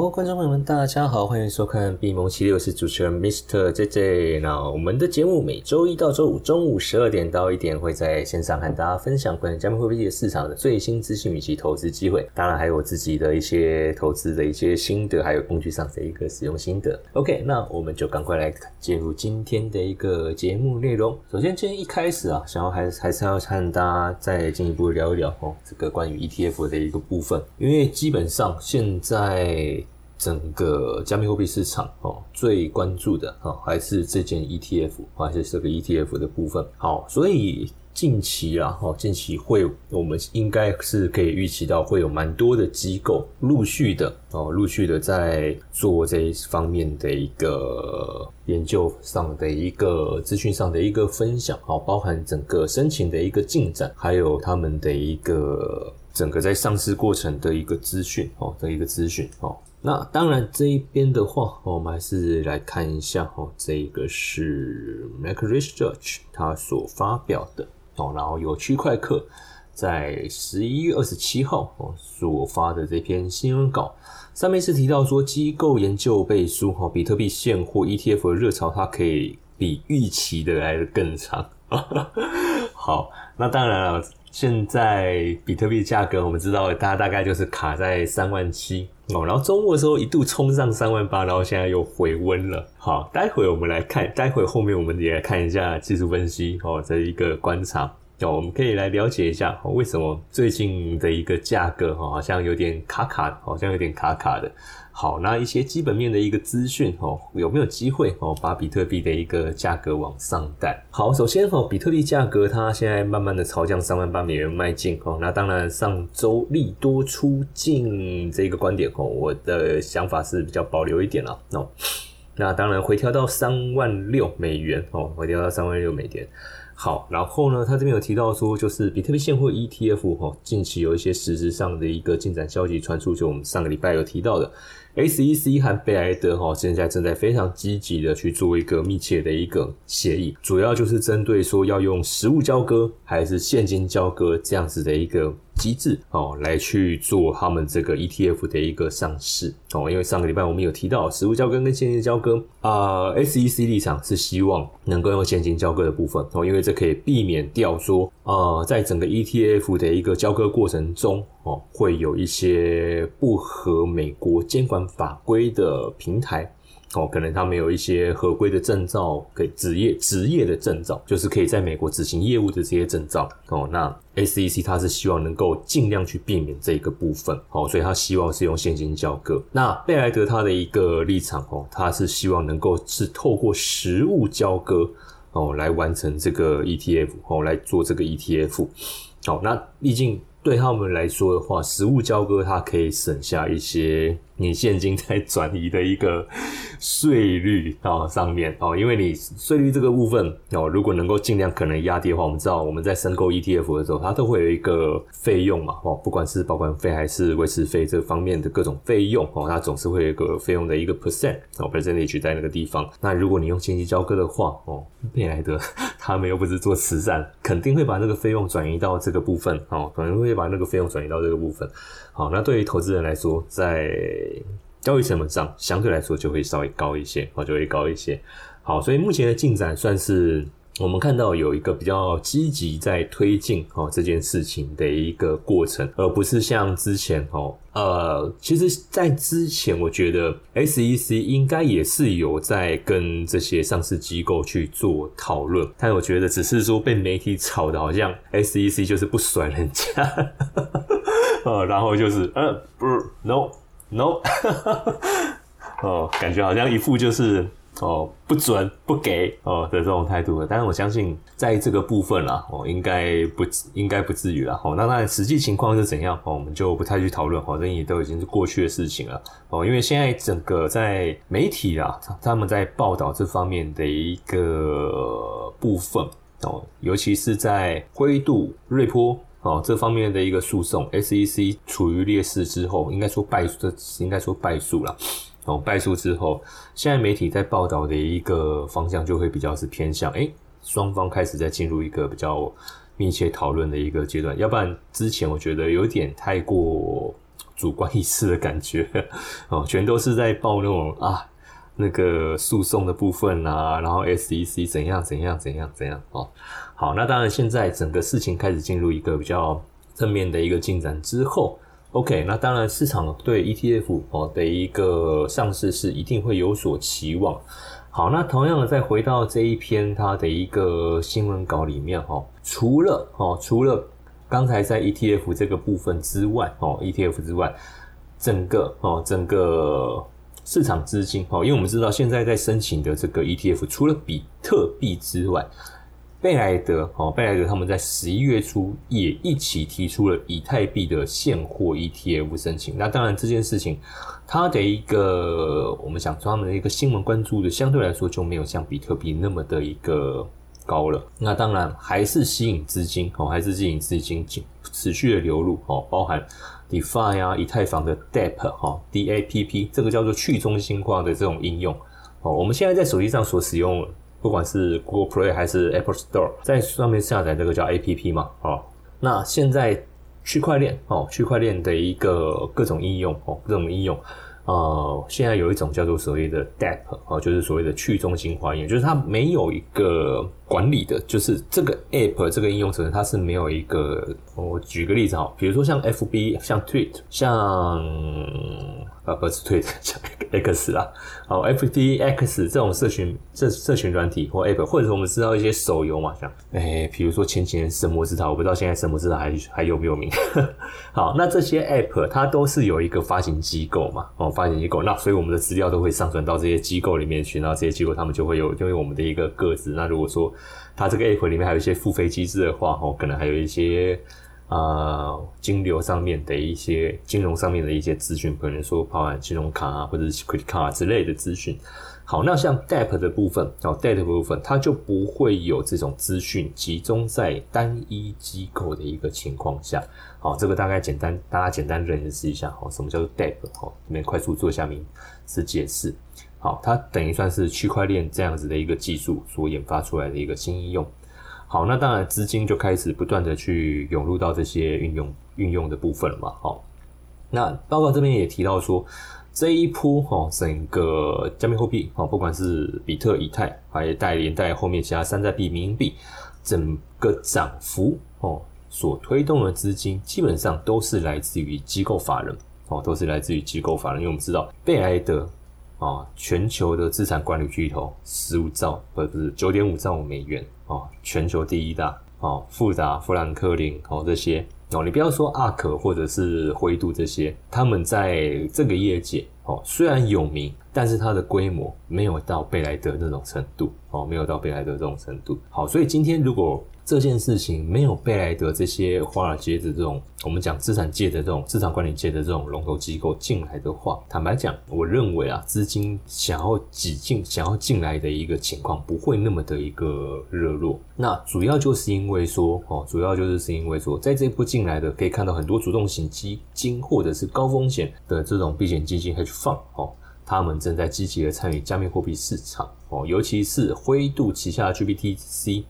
好，观众朋友们，大家好，欢迎收看《闭蒙七六》，我是主持人 Mr. J J。那我们的节目每周一到周五中午十二点到一点会在线上和大家分享关于加密货币市场的最新资讯以及投资机会，当然还有我自己的一些投资的一些心得，还有工具上的一个使用心得。OK，那我们就赶快来进入今天的一个节目内容。首先，今天一开始啊，想要还还是要和大家再进一步聊一聊哦，这个关于 ETF 的一个部分，因为基本上现在。整个加密货币市场哦，最关注的哦还是这件 ETF，还是这个 ETF 的部分。好，所以近期啊，哦，近期会我们应该是可以预期到会有蛮多的机构陆续的哦，陆续的在做这一方面的一个研究上的一个资讯上的一个分享，好，包含整个申请的一个进展，还有他们的一个整个在上市过程的一个资讯哦的一个资讯哦。那当然，这一边的话，我们还是来看一下哦。这个是 Mac Research 他所发表的哦，然后有区块客在十一月二十七号哦所发的这篇新闻稿，上面是提到说，机构研究背书哈，比特币现货 ETF 的热潮，它可以比预期的来的更长。好，那当然了，现在比特币价格，我们知道它大概就是卡在三万七。哦，然后周末的时候一度冲上三万八，然后现在又回温了。好，待会我们来看，待会后面我们也来看一下技术分析哦，这一个观察哦，我们可以来了解一下为什么最近的一个价格哈，好像有点卡卡，好像有点卡卡的。好，那一些基本面的一个资讯哦，有没有机会哦，把比特币的一个价格往上带？好，首先哦，比特币价格它现在慢慢的朝向三万八美元迈进哦。那当然，上周利多出尽这个观点哦，我的想法是比较保留一点了哦。那当然回调到三万六美元哦，回调到三万六美元。好，然后呢，他这边有提到说，就是比特币现货 ETF 哈，近期有一些实质上的一个进展消息传出，就我们上个礼拜有提到的。SEC 和贝莱德哈现在正在非常积极的去做一个密切的一个协议，主要就是针对说要用实物交割还是现金交割这样子的一个机制哦，来去做他们这个 ETF 的一个上市哦。因为上个礼拜我们有提到实物交割跟现金交割啊，SEC 立场是希望能够用现金交割的部分哦，因为这可以避免掉说啊，在整个 ETF 的一个交割过程中。哦，会有一些不合美国监管法规的平台，哦，可能他们有一些合规的证照，给职业职业的证照，就是可以在美国执行业务的这些证照。哦，那 SEC 它是希望能够尽量去避免这一个部分，哦，所以他希望是用现金交割。那贝莱德他的一个立场，哦，他是希望能够是透过实物交割，哦，来完成这个 ETF，哦，来做这个 ETF。好，那毕竟。对他们来说的话，实物交割它可以省下一些。你现金在 转移的一个税率啊上面哦，因为你税率这个部分哦，如果能够尽量可能压低的话，我们知道我们在申购 ETF 的时候，它都会有一个费用嘛哦，不管是保管费还是维持费这方面的各种费用哦，它总是会有一个费用的一个 percent 哦 percentage 在那个地方。那如果你用现金交割的话哦，贝莱德 他们又不是做慈善，肯定会把那个费用转移到这个部分哦，可能会把那个费用转移到这个部分。好，那对于投资人来说，在交易成本上相对来说就会稍微高一些，哦，就会高一些。好，所以目前的进展算是我们看到有一个比较积极在推进哦这件事情的一个过程，而不是像之前哦，呃，其实，在之前我觉得 SEC 应该也是有在跟这些上市机构去做讨论，但我觉得只是说被媒体炒的好像 SEC 就是不甩人家，呃，然后就是呃，不，no。No，哦，感觉好像一副就是哦不准不给哦的这种态度了。但是我相信在这个部分啦，哦应该不应该不至于啦。哦，那那实际情况是怎样？哦，我们就不太去讨论。反正也都已经是过去的事情了。哦，因为现在整个在媒体啊，他们在报道这方面的一个部分哦，尤其是在灰度瑞波。哦，这方面的一个诉讼，SEC 处于劣势之后，应该说败诉，应该说败诉了。哦，败诉之后，现在媒体在报道的一个方向就会比较是偏向，哎，双方开始在进入一个比较密切讨论的一个阶段。要不然之前我觉得有点太过主观意识的感觉哦，全都是在报那种啊那个诉讼的部分啊，然后 SEC 怎样怎样怎样怎样哦。好，那当然现在整个事情开始进入一个比较正面的一个进展之后，OK，那当然市场对 ETF 哦的一个上市是一定会有所期望。好，那同样的再回到这一篇它的一个新闻稿里面哈，除了哦除了刚才在 ETF 这个部分之外哦，ETF 之外，整个哦整个市场资金哦，因为我们知道现在在申请的这个 ETF，除了比特币之外，贝莱德哦贝莱德他们在十一月初也一起提出了以太币的现货 ETF 申请。那当然这件事情，它的一个我们想说他们的一个新闻关注的相对来说就没有像比特币那么的一个。高了，那当然还是吸引资金哦，还是吸引资金持续的流入哦，包含 DeFi 啊、以太坊的 DApp 哈，DAPP 这个叫做去中心化的这种应用哦。我们现在在手机上所使用，不管是 Google Play 还是 Apple Store，在上面下载这个叫 APP 嘛哦。那现在区块链哦，区块链的一个各种应用哦，各种应用。呃，现在有一种叫做所谓的 DApp 啊，就是所谓的去中心化应用，就是它没有一个管理的，就是这个 App 这个应用层它是没有一个。我举个例子哈，比如说像 FB、像 Tweet、像。啊，不是 TweeT，像 X 啦，好，FTX 这种社群、社社群软体或 App，或者是我们知道一些手游嘛，像，哎，比如说前几年神魔之塔，我不知道现在神魔之塔还还有没有名。好，那这些 App 它都是有一个发行机构嘛，哦，发行机构，那所以我们的资料都会上传到这些机构里面去，然后这些机构他们就会有，因为我们的一个个子，那如果说它这个 App 里面还有一些付费机制的话，哦，可能还有一些。呃，金流上面的一些金融上面的一些资讯，可能说包含金融卡啊，或者是 credit card 之类的资讯。好，那像 DApp 的部分，哦，DApp 的部分，它就不会有这种资讯集中在单一机构的一个情况下。好，这个大概简单，大家简单认识一下。好，什么叫做 DApp？好，这边快速做一下名词解释。好，它等于算是区块链这样子的一个技术所研发出来的一个新应用。好，那当然资金就开始不断的去涌入到这些运用运用的部分了嘛。好，那报告这边也提到说，这一波哈整个加密货币哈，不管是比特、以太，还带连带后面其他山寨币、民营币，整个涨幅哦所推动的资金，基本上都是来自于机构法人哦，都是来自于机构法人，因为我们知道贝莱德啊，全球的资产管理巨头十五兆，不不是九点五兆美元。啊，全球第一大啊，复杂富兰克林哦这些哦，你不要说阿可或者是灰度这些，他们在这个业界哦虽然有名，但是它的规模没有到贝莱德那种程度哦，没有到贝莱德这种程度。好，所以今天如果这件事情没有贝莱德这些华尔街的这种，我们讲资产界的这种资产管理界的这种龙头机构进来的话，坦白讲，我认为啊，资金想要挤进、想要进来的一个情况不会那么的一个热络。那主要就是因为说，哦，主要就是是因为说，在这一步进来的可以看到很多主动型基金或者是高风险的这种避险基金 hedge fund 哦。他们正在积极的参与加密货币市场哦，尤其是灰度旗下的 GBTC，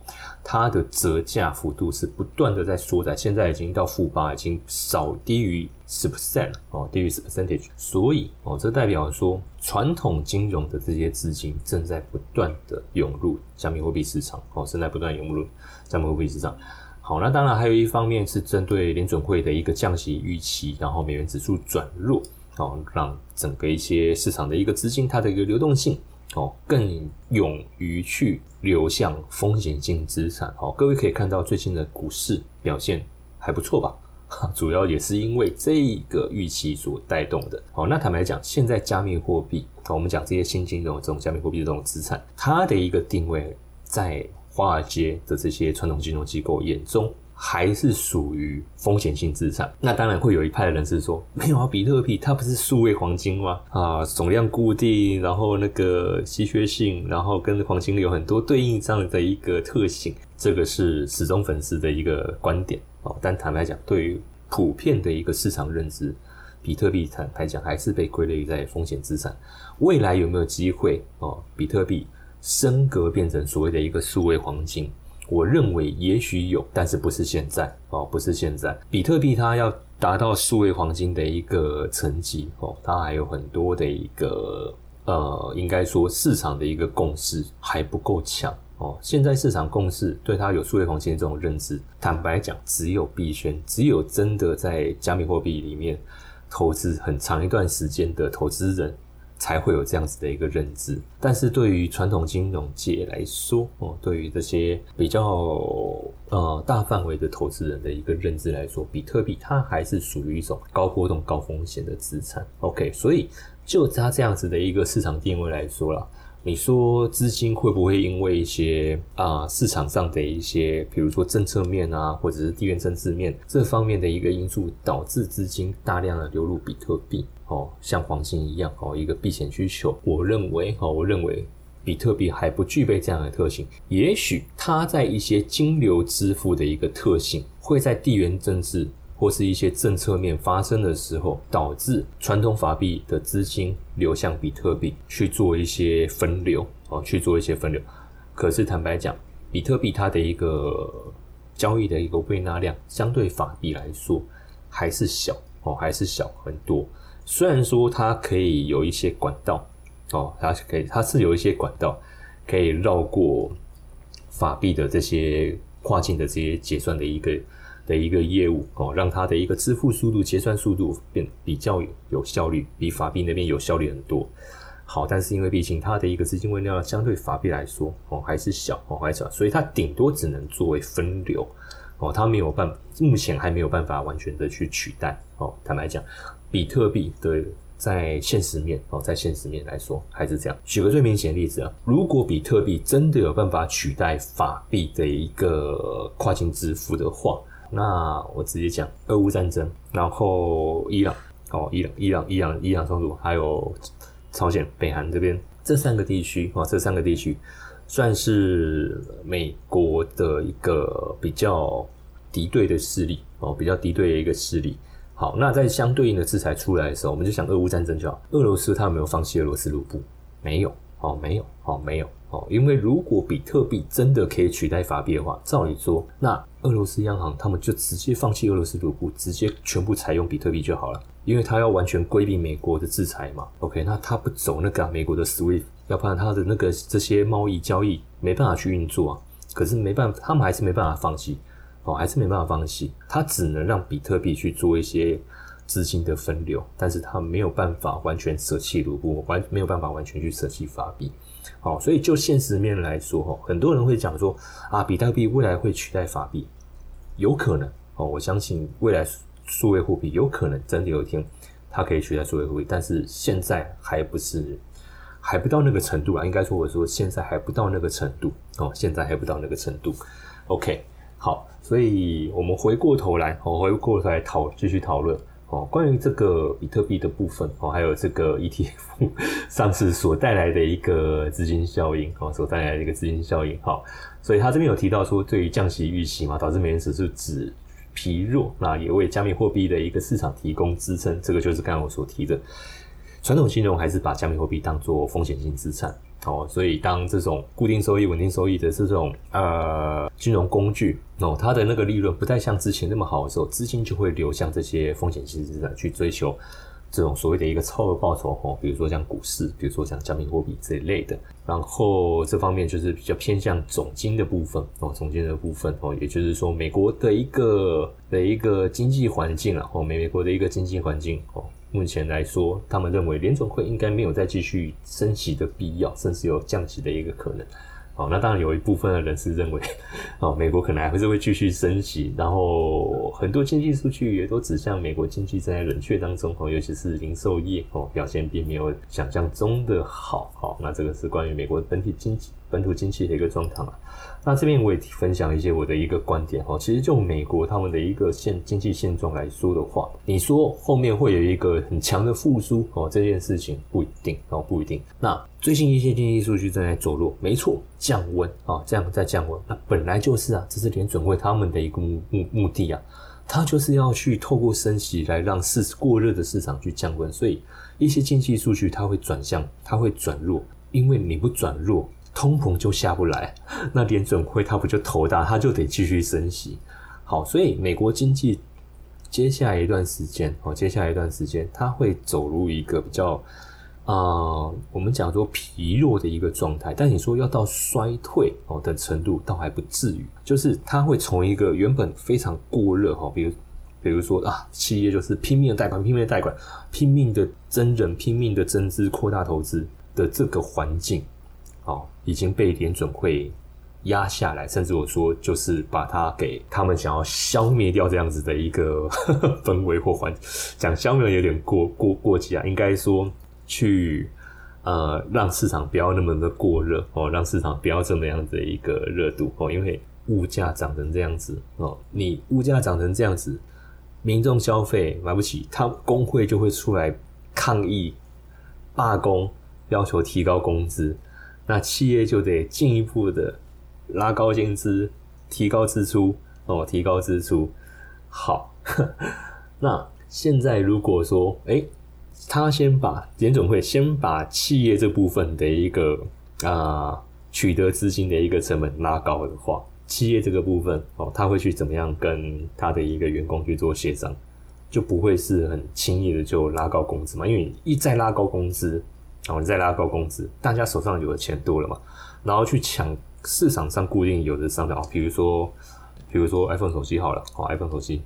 它的折价幅度是不断的在缩窄，现在已经到负八，已经少低于十 percent 哦，低于十 percentage。所以哦，这代表说传统金融的这些资金正在不断的涌入加密货币市场哦，正在不断涌入加密货币市场。好，那当然还有一方面是针对联准会的一个降息预期，然后美元指数转弱。哦，让整个一些市场的一个资金，它的一个流动性哦，更勇于去流向风险性资产。哦，各位可以看到最近的股市表现还不错吧？主要也是因为这个预期所带动的。好，那坦白讲，现在加密货币，我们讲这些新金融这种加密货币的这种资产，它的一个定位，在华尔街的这些传统金融机构眼中。还是属于风险性资产，那当然会有一派的人是说，没有啊，比特币它不是数位黄金吗？啊，总量固定，然后那个稀缺性，然后跟黄金有很多对应上的一个特性，这个是始终粉丝的一个观点哦。但坦白讲，对于普遍的一个市场认知，比特币坦白讲还是被归类在风险资产。未来有没有机会哦？比特币升格变成所谓的一个数位黄金？我认为也许有，但是不是现在哦，不是现在。比特币它要达到数位黄金的一个层级哦，它还有很多的一个呃，应该说市场的一个共识还不够强哦。现在市场共识对它有数位黄金这种认知，坦白讲，只有币圈，只有真的在加密货币里面投资很长一段时间的投资人。才会有这样子的一个认知，但是对于传统金融界来说，哦，对于这些比较呃大范围的投资人的一个认知来说，比特币它还是属于一种高波动、高风险的资产。OK，所以就它这样子的一个市场定位来说了。你说资金会不会因为一些啊市场上的一些，比如说政策面啊，或者是地缘政治面这方面的一个因素，导致资金大量的流入比特币？哦，像黄金一样哦，一个避险需求。我认为哦，我认为比特币还不具备这样的特性。也许它在一些金流支付的一个特性，会在地缘政治。或是一些政策面发生的时候，导致传统法币的资金流向比特币去做一些分流哦，去做一些分流。可是坦白讲，比特币它的一个交易的一个未纳量，相对法币来说还是小哦，还是小很多。虽然说它可以有一些管道哦，它可以它是有一些管道可以绕过法币的这些跨境的这些结算的一个。的一个业务哦，让它的一个支付速度、结算速度变比较有有效率，比法币那边有效率很多。好，但是因为毕竟它的一个资金微量相对法币来说哦还是小哦还是小，所以它顶多只能作为分流哦，它没有办目前还没有办法完全的去取代哦。坦白讲，比特币的在现实面哦，在现实面来说还是这样。举个最明显的例子啊，如果比特币真的有办法取代法币的一个跨境支付的话，那我直接讲，俄乌战争，然后伊朗，哦，伊朗，伊朗，伊朗，伊朗冲突，还有朝鲜、北韩这边这三个地区，哦，这三个地区算是美国的一个比较敌对的势力，哦，比较敌对的一个势力。好，那在相对应的制裁出来的时候，我们就想俄乌战争就好。俄罗斯它有没有放弃俄罗斯卢布？没有，哦，没有，哦，没有。哦，因为如果比特币真的可以取代法币的话，照理说，那俄罗斯央行他们就直接放弃俄罗斯卢布，直接全部采用比特币就好了，因为他要完全规避美国的制裁嘛。OK，那他不走那个美国的 SWIFT，要不然他的那个这些贸易交易没办法去运作啊。可是没办法，他们还是没办法放弃，哦，还是没办法放弃，他只能让比特币去做一些资金的分流，但是他没有办法完全舍弃卢布，完没有办法完全去舍弃法币。好，所以就现实面来说，哈，很多人会讲说啊，比特币未来会取代法币，有可能哦。我相信未来数位货币有可能真的有一天它可以取代数位货币，但是现在还不是还不到那个程度啊。应该说，我说现在还不到那个程度哦，现在还不到那个程度。OK，好，所以我们回过头来，我回过头来讨继续讨论。哦，关于这个比特币的部分哦，还有这个 ETF 上市所带来的一个资金效应哦，所带来的一个资金效应哈，所以他这边有提到说，对于降息预期嘛，导致美元指数指疲弱，那也为加密货币的一个市场提供支撑，这个就是刚刚我所提的，传统金融还是把加密货币当做风险性资产。哦，所以当这种固定收益、稳定收益的这种呃金融工具哦，它的那个利润不再像之前那么好的时候，资金就会流向这些风险性资产去追求这种所谓的一个超额报酬哦，比如说像股市，比如说像加密货币这一类的。然后这方面就是比较偏向总金的部分哦，总金的部分哦，也就是说美国的一个的一个经济环境啊，哦，美美国的一个经济环境哦。目前来说，他们认为联总会应该没有再继续升息的必要，甚至有降息的一个可能。好，那当然有一部分的人是认为，哦，美国可能还是会继续升息。然后很多经济数据也都指向美国经济正在冷却当中，哦，尤其是零售业哦表现并没有想象中的好。好，那这个是关于美国本体经济、本土经济的一个状况啊。那这边我也分享一些我的一个观点哈，其实就美国他们的一个现经济现状来说的话，你说后面会有一个很强的复苏哦，这件事情不一定哦，不一定。那最近一些经济数据正在走弱，没错，降温啊，这样在降温，那本来就是啊，这是联准会他们的一个目目目的啊，他就是要去透过升息来让市过热的市场去降温，所以一些经济数据它会转向，它会转弱，因为你不转弱。通膨就下不来，那联准会它不就头大，它就得继续升息。好，所以美国经济接下来一段时间哦，接下来一段时间，它会走入一个比较啊，我们讲说疲弱的一个状态。但你说要到衰退哦的程度，倒还不至于。就是它会从一个原本非常过热哈，比如比如说啊，企业就是拼命的贷款，拼命的贷款，拼命的增人，拼命的增资，扩大投资的这个环境，哦，已经被联准会。压下来，甚至我说就是把它给他们想要消灭掉这样子的一个 氛围或环，讲消灭有点过过过激啊，应该说去呃让市场不要那么的过热哦，让市场不要这么样的一个热度哦，因为物价涨成这样子哦，你物价涨成这样子，民众消费买不起，他工会就会出来抗议罢工，要求提高工资，那企业就得进一步的。拉高薪资，提高支出哦，提高支出。好，那现在如果说，哎，他先把联总会先把企业这部分的一个啊取得资金的一个成本拉高的话，企业这个部分哦，他会去怎么样跟他的一个员工去做协商，就不会是很轻易的就拉高工资嘛？因为一再拉高工资，然后，你再拉高工资，大家手上有的钱多了嘛，然后去抢。市场上固定有的商品哦，比如说，比如说 iPhone 手机好了，哦，iPhone 手机，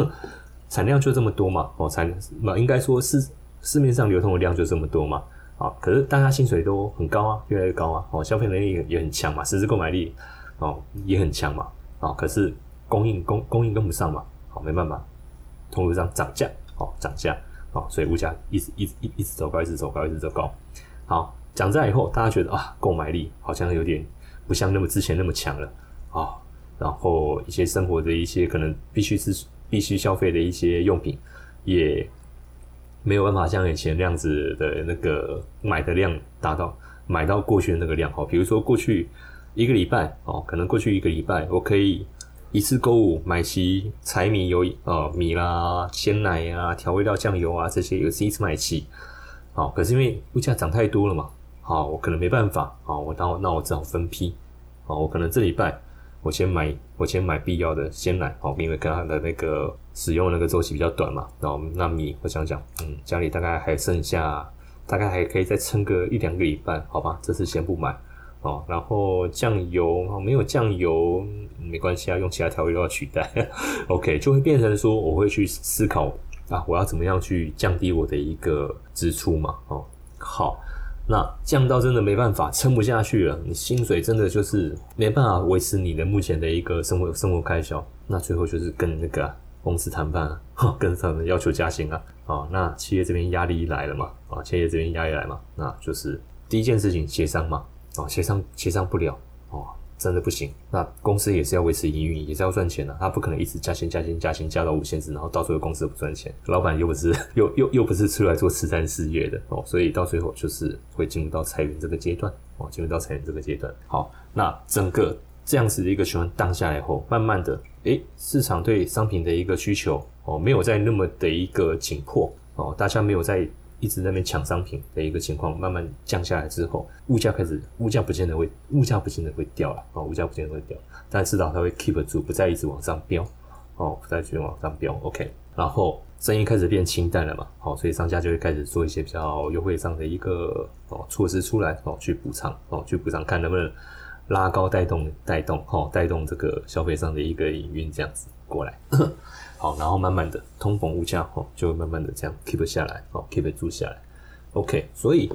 产量就这么多嘛，哦，产那应该说市市面上流通的量就这么多嘛，啊，可是大家薪水都很高啊，越来越高啊，哦，消费能力也很强嘛，实质购买力哦也很强嘛，啊，可是供应供供应跟不上嘛，好，没办法，通路上涨价，哦，涨价，哦，所以物价一直一直一一直走高，一直走高，一直走高，好，涨价以后，大家觉得啊，购买力好像有点。不像那么之前那么强了啊，然后一些生活的一些可能必须是必须消费的一些用品，也没有办法像以前那样子的那个买的量达到买到过去的那个量哈。比如说过去一个礼拜哦，可能过去一个礼拜我可以一次购物买齐柴米油呃米啦、鲜奶啊、调味料、酱油啊这些，有是一次买齐。好，可是因为物价涨太多了嘛。好，我可能没办法。好，我那那我只好分批。好，我可能这礼拜我先买，我先买必要的鲜奶。好，因为跟它的那个使用那个周期比较短嘛。然后那米，我想想，嗯，家里大概还剩下，大概还可以再撑个一两个礼拜，好吧？这次先不买。哦，然后酱油啊，没有酱油没关系啊，用其他调味料取代。OK，就会变成说，我会去思考啊，我要怎么样去降低我的一个支出嘛。哦，好。那降到真的没办法，撑不下去了，你薪水真的就是没办法维持你的目前的一个生活生活开销，那最后就是跟那个公司谈判啊，跟他们要求加薪啊，啊，那企业这边压力来了嘛，啊，企业这边压力来嘛，那就是第一件事情协商嘛，啊，协商协商不了，哦。真的不行，那公司也是要维持营运，也是要赚钱的，他不可能一直加薪、加薪、加薪，加到无限制，然后到最后公司不赚钱，老板又不是又又又不是出来做慈善事业的哦，所以到最后就是会进入到裁员这个阶段哦，进入到裁员这个阶段。好，那整个这样子的一个循环荡下来后，慢慢的，诶，市场对商品的一个需求哦，没有再那么的一个紧迫哦，大家没有在。一直在那边抢商品的一个情况，慢慢降下来之后，物价开始，物价不见得会，物价不见得会掉了啊，物价不见得会掉，但至少它会 keep 住，不再一直往上飙，哦，不再继续往上飙，OK，然后生意开始变清淡了嘛，好，所以商家就会开始做一些比较优惠上的一个哦措施出来，哦，去补偿，哦，去补偿，看能不能拉高带动带动，哦，带动这个消费上的一个营运这样子过来。好，然后慢慢的通膨物价哦，就慢慢的这样 keep 下来哦，keep 住下来。OK，所以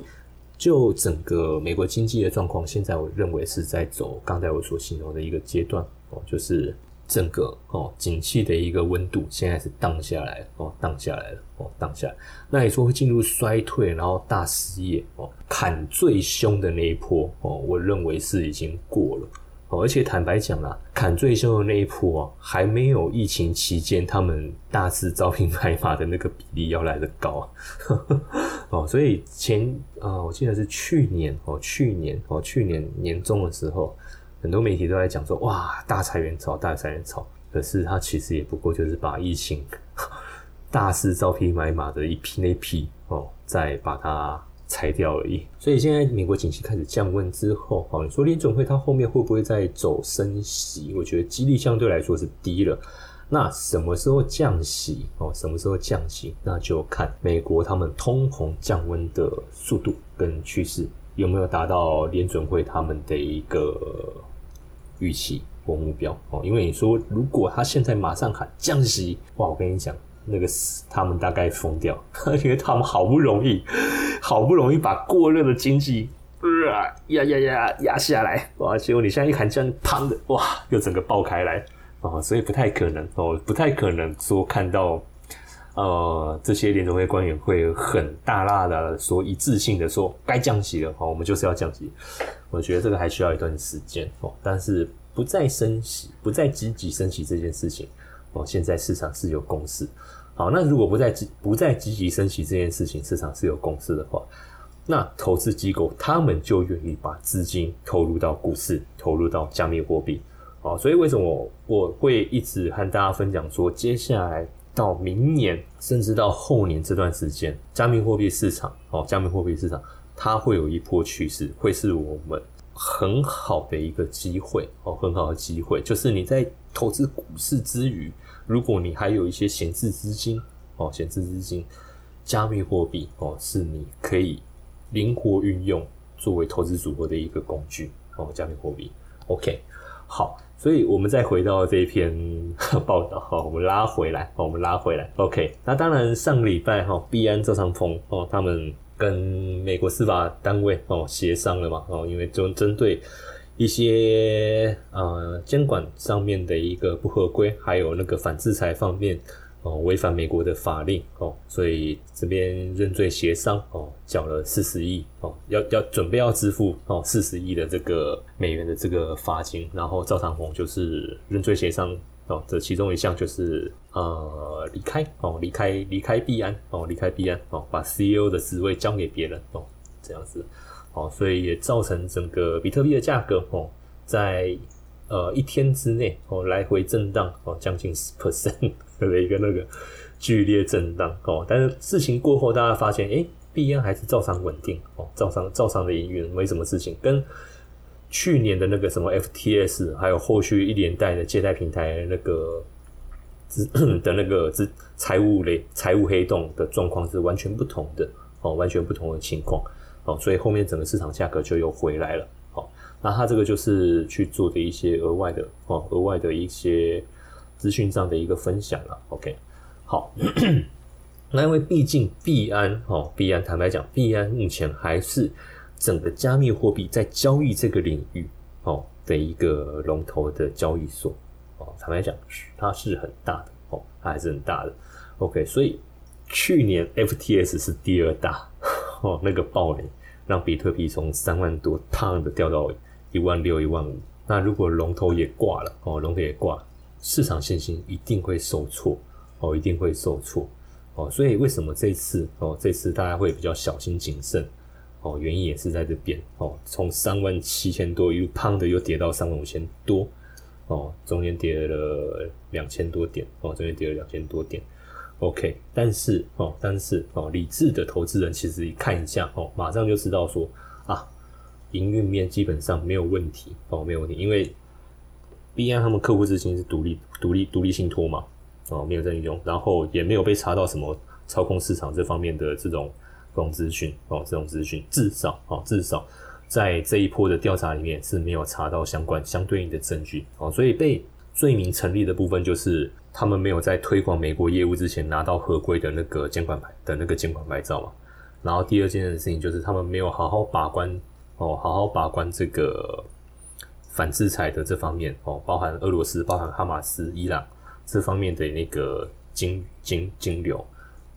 就整个美国经济的状况，现在我认为是在走刚才我所形容的一个阶段哦，就是整个哦景气的一个温度现在是荡下来哦，荡下来了哦，荡下来。那你说会进入衰退，然后大失业哦，砍最凶的那一波哦，我认为是已经过了。哦而且坦白讲啦，砍最凶的那一波啊，还没有疫情期间他们大肆招聘买马的那个比例要来的高 哦。所以前啊，我记得是去年哦，去年哦，去年年中的时候，很多媒体都在讲说，哇，大裁员潮，大裁员潮。可是它其实也不过就是把疫情 大肆招聘买马的一批那批哦，再把它。裁掉而已，所以现在美国景气开始降温之后，哦，你说联准会它后面会不会再走升息？我觉得几率相对来说是低了。那什么时候降息哦？什么时候降息？那就看美国他们通膨降温的速度跟趋势有没有达到联准会他们的一个预期或目标哦。因为你说如果他现在马上喊降息，哇，我跟你讲，那个他们大概疯掉，因为他们好不容易，好不容易把过热的经济。啊压压压压下来哇！结果你现在一喊这样，砰的哇，又整个爆开来啊！所以不太可能哦，不太可能说看到呃这些联储会官员会很大大的说一致性的说该降息了哦，我们就是要降息。我觉得这个还需要一段时间哦，但是不再升息，不再积极升息这件事情哦，现在市场是有共识。好，那如果不再积不再积极升息这件事情，市场是有共识的话。那投资机构他们就愿意把资金投入到股市，投入到加密货币，哦，所以为什么我会一直和大家分享说，接下来到明年甚至到后年这段时间，加密货币市场，哦，加密货币市场它会有一波趋势，会是我们很好的一个机会，哦，很好的机会，就是你在投资股市之余，如果你还有一些闲置资金，哦，闲置资金，加密货币，哦，是你可以。灵活运用作为投资组合的一个工具哦，加密货币。OK，好，所以我们再回到这一篇 报道哈，我们拉回来，我们拉回来。OK，那当然上个礼拜哈，币安赵长峰哦，他们跟美国司法单位哦协商了嘛哦，因为就针对一些呃监管上面的一个不合规，还有那个反制裁方面。哦，违反美国的法令哦，所以这边认罪协商哦，缴了四十亿哦，要要准备要支付哦四十亿的这个美元的这个罚金，然后赵长鹏就是认罪协商哦，这其中一项就是呃离开哦，离开离开币安哦，离开币安哦，把 CEO 的职位交给别人哦，这样子哦，所以也造成整个比特币的价格哦，在呃一天之内哦来回震荡哦，将近十 percent。的一个那个剧烈震荡哦，但是事情过后，大家发现，哎，币安还是照常稳定哦，照常照常的营运，没什么事情。跟去年的那个什么 FTS，还有后续一连带的借贷平台那个资 的那个资财务类财务黑洞的状况是完全不同的哦，完全不同的情况所以后面整个市场价格就又回来了哦。那他这个就是去做的一些额外的哦，额外的一些。资讯上的一个分享了，OK，好，那因为毕竟币安哦，币安坦白讲，币安目前还是整个加密货币在交易这个领域哦的一个龙头的交易所哦，坦白讲，它是很大的哦，它还是很大的，OK，所以去年 FTS 是第二大哦，那个暴雷让比特币从三万多烫的掉到一万六、一万五，那如果龙头也挂了哦，龙头也挂。市场信心一定会受挫哦，一定会受挫哦，所以为什么这次哦，这次大家会比较小心谨慎哦？原因也是在这边哦，从三万七千多又胖的又跌到三万五千多哦，中间跌了两千多点哦，中间跌了两千多点。OK，但是哦，但是哦，理智的投资人其实一看一下哦，马上就知道说啊，营运面基本上没有问题哦，没有问题，因为。币安他们客户资金是独立、独立、独立信托嘛？哦，没有在运用，然后也没有被查到什么操控市场这方面的这种这种资讯哦，这种资讯至少哦，至少在这一波的调查里面是没有查到相关相对应的证据哦，所以被罪名成立的部分就是他们没有在推广美国业务之前拿到合规的那个监管牌的那个监管牌照嘛。然后第二件事情就是他们没有好好把关哦，好好把关这个。反制裁的这方面哦，包含俄罗斯、包含哈马斯、伊朗这方面的那个金金金流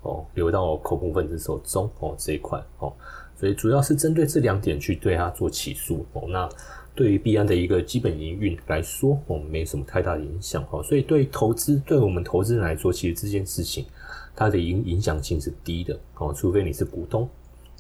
哦，流到恐怖分子手中哦这一块哦，所以主要是针对这两点去对他做起诉哦。那对于币安的一个基本营运来说，哦没什么太大的影响哦。所以对投资，对我们投资人来说，其实这件事情它的影影响性是低的哦，除非你是股东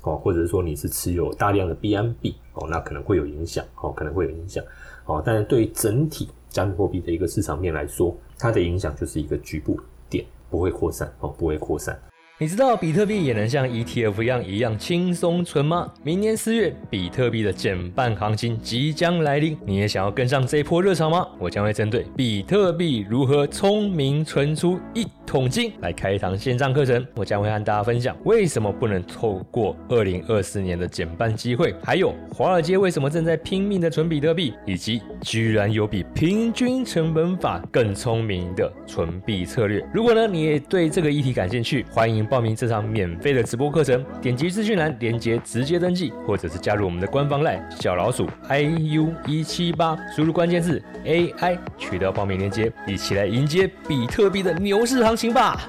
哦，或者说你是持有大量的币安币哦，那可能会有影响哦，可能会有影响。哦，但是对于整体加密货币的一个市场面来说，它的影响就是一个局部点，不会扩散哦，不会扩散。你知道比特币也能像 ETF 一样一样轻松存吗？明年四月，比特币的减半行情即将来临，你也想要跟上这一波热潮吗？我将会针对比特币如何聪明存出一桶金来开一堂线上课程。我将会和大家分享为什么不能透过二零二四年的减半机会，还有华尔街为什么正在拼命的存比特币，以及居然有比平均成本法更聪明的存币策略。如果呢你也对这个议题感兴趣，欢迎。报名这场免费的直播课程，点击资讯栏连接直接登记，或者是加入我们的官方赖小老鼠 i u 一七八，输入关键字 AI 取得报名链接，一起来迎接比特币的牛市行情吧！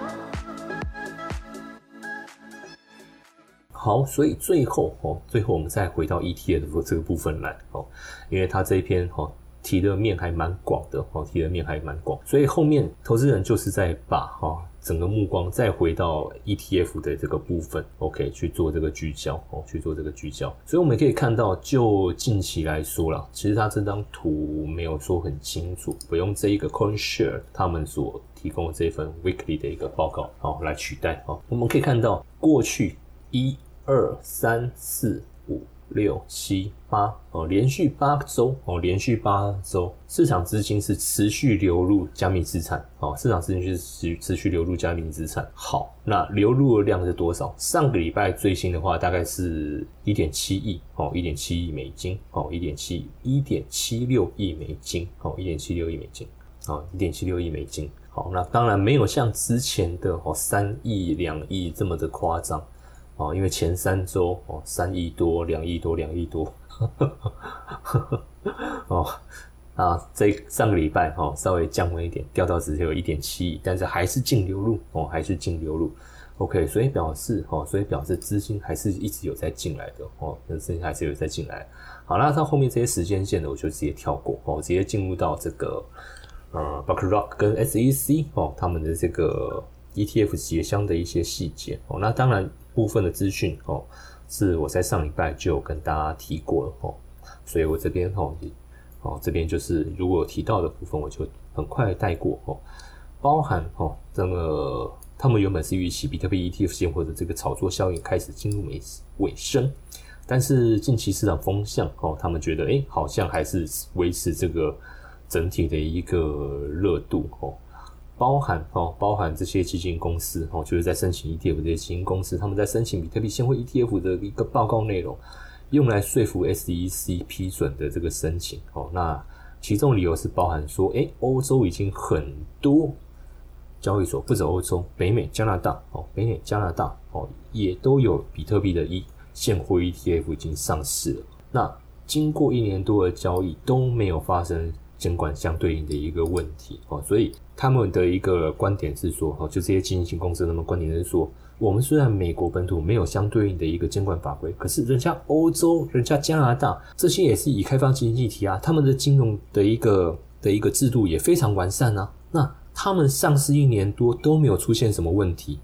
好，所以最后哦，最后我们再回到 ETF 这个部分来哦，因为它这一篇哦提的面还蛮广的哦，提的面还蛮广，所以后面投资人就是在把哈。整个目光再回到 ETF 的这个部分，OK，去做这个聚焦哦，去做这个聚焦。所以我们可以看到，就近期来说了，其实它这张图没有说很清楚，我用这一个 CoinShare 他们所提供的这份 Weekly 的一个报告哦来取代哦。我们可以看到，过去一二三四五。六七八哦，连续八周哦，连续八周，市场资金是持续流入加密资产哦，市场资金是持持续流入加密资产。好，那流入的量是多少？上个礼拜最新的话，大概是一点七亿哦，一点七亿美金哦，一点七一点七六亿美金哦，一点七六亿美金哦，一点七六亿美金。好，那当然没有像之前的哦三亿两亿这么的夸张。哦，因为前三周哦，三亿多、两亿多、两亿多，哦，啊，这上个礼拜哈稍微降温一点，掉到只有一点七亿，但是还是净流入哦，还是净流入。OK，所以表示哦，所以表示资金还是一直有在进来的哦，资金还是有在进来。好那到后面这些时间线呢，我就直接跳过哦，直接进入到这个呃 b u c k Rock 跟 SEC 哦，他们的这个 ETF 结箱的一些细节哦，那当然。部分的资讯哦，是我在上礼拜就有跟大家提过了哦，所以我这边哦，哦这边就是如果提到的部分，我就很快带过哦，包含哦这个他们原本是预期比特币 ETF 现货的这个炒作效应开始进入尾尾声，但是近期市场风向哦，他们觉得哎好像还是维持这个整体的一个热度哦。包含哦，包含这些基金公司哦，就是在申请 ETF 这些基金公司，他们在申请比特币现货 ETF 的一个报告内容，用来说服 SEC 批准的这个申请哦。那其中理由是包含说，哎，欧洲已经很多交易所，不止欧洲，北美、加拿大哦，北美、加拿大哦，也都有比特币的一现货 ETF 已经上市了。那经过一年多的交易都没有发生监管相对应的一个问题哦，所以。他们的一个观点是说，哈，就这些基金型公司，他们观点是说，我们虽然美国本土没有相对应的一个监管法规，可是人家欧洲、人家加拿大这些也是以开放经济体啊，他们的金融的一个的一个制度也非常完善啊，那他们上市一年多都没有出现什么问题。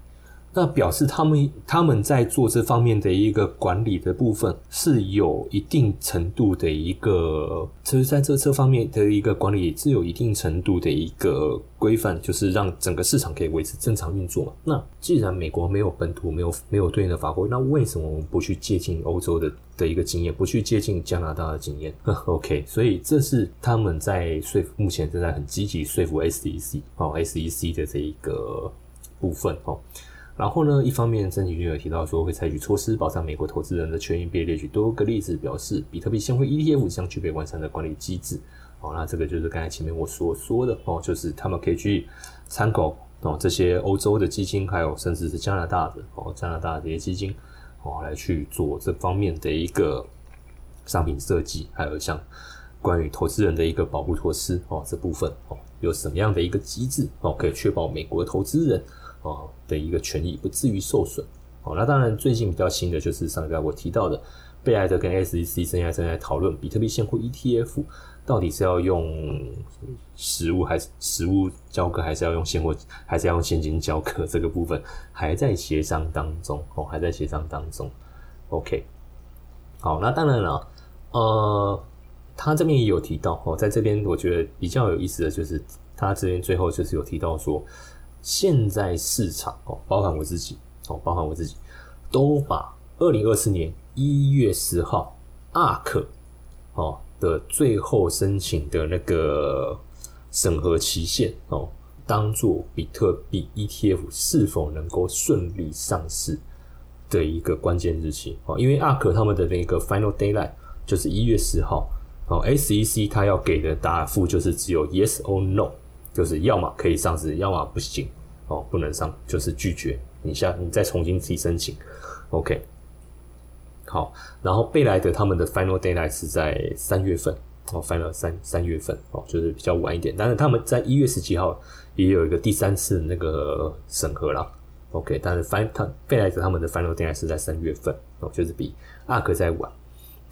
那表示他们他们在做这方面的一个管理的部分是有一定程度的一个，就是在这这方面的一个管理是有一定程度的一个规范，就是让整个市场可以维持正常运作嘛。那既然美国没有本土没有没有对应的法规，那为什么我们不去借鉴欧洲的的一个经验，不去借鉴加拿大的经验？OK，所以这是他们在说服，目前正在很积极说服 SEC 哦，SEC 的这一个部分哦。然后呢，一方面，曾启军有提到说会采取措施保障美国投资人的权益，并列举多个例子，表示比特币现货 ETF 将具备完善的管理机制。哦，那这个就是刚才前面我所说的哦，就是他们可以去参考哦这些欧洲的基金，还有甚至是加拿大的哦加拿大的这些基金哦来去做这方面的一个商品设计，还有像关于投资人的一个保护措施哦这部分哦有什么样的一个机制哦可以确保美国投资人。哦的一个权益不至于受损。哦，那当然最近比较新的就是上个我提到的，贝莱德跟 SEC 正在正在讨论比特币现货 ETF 到底是要用实物还是实物交割，还是要用现货，还是要用现金交割这个部分还在协商当中。哦，还在协商当中。OK，好，那当然了，呃，他这边也有提到哦，在这边我觉得比较有意思的就是他这边最后就是有提到说。现在市场哦，包含我自己哦，包含我自己，都把二零二四年一月十号 ARK 哦的最后申请的那个审核期限哦，当做比特币 ETF 是否能够顺利上市的一个关键日期哦，因为 ARK 他们的那个 Final Daylight 就是一月十号哦，SEC 他要给的答复就是只有 Yes or No，就是要么可以上市，要么不行哦，不能上，就是拒绝你下你再重新自己申请，OK。好，然后贝莱德他们的 final daylight 是在三月份，哦，final 三三月份，哦，就是比较晚一点。但是他们在一月十几号也有一个第三次那个审核了，OK。但是 fin 他贝莱德他们的 final daylight 是在三月份，哦，就是比 ARK 在晚。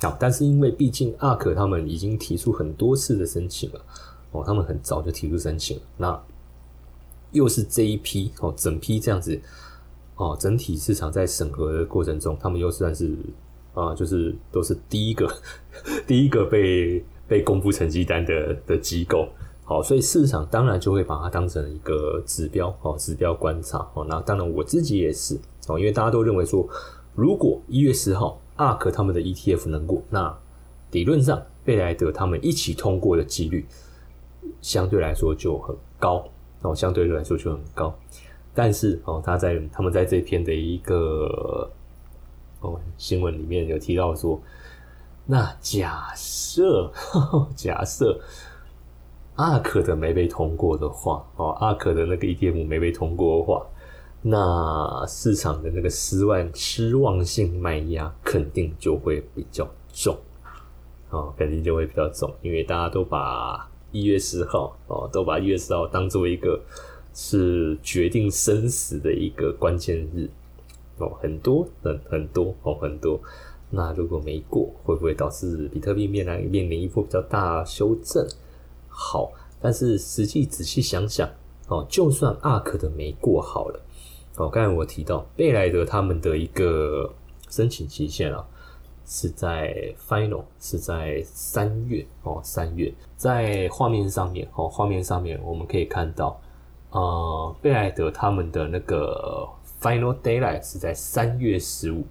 好，但是因为毕竟 ARK 他们已经提出很多次的申请了，哦，他们很早就提出申请了，那又是这一批，哦，整批这样子，哦，整体市场在审核的过程中，他们又算是。啊，就是都是第一个，第一个被被公布成绩单的的机构，好，所以市场当然就会把它当成一个指标，哦，指标观察，哦，那当然我自己也是，哦，因为大家都认为说，如果一月十号 ARK 他们的 ETF 能过，那理论上贝莱德他们一起通过的几率相对来说就很高，哦，相对来说就很高，但是哦，他在他们在这篇的一个。哦，新闻里面有提到说，那假设 假设阿克的没被通过的话，哦，阿克的那个 ETF 没被通过的话，那市场的那个失望失望性卖压肯定就会比较重，哦，肯定就会比较重，因为大家都把一月十号哦，都把一月十号当做一个是决定生死的一个关键日。哦，很多，很很多，哦，很多。那如果没过，会不会导致比特币面临面临一波比较大修正？好，但是实际仔细想想，哦，就算 ARK 的没过好了，哦，刚才我提到贝莱德他们的一个申请期限啊，是在 Final 是在三月，哦，三月，在画面上面，哦，画面上面我们可以看到，呃，贝莱德他们的那个。Final daylight 是在三月十五，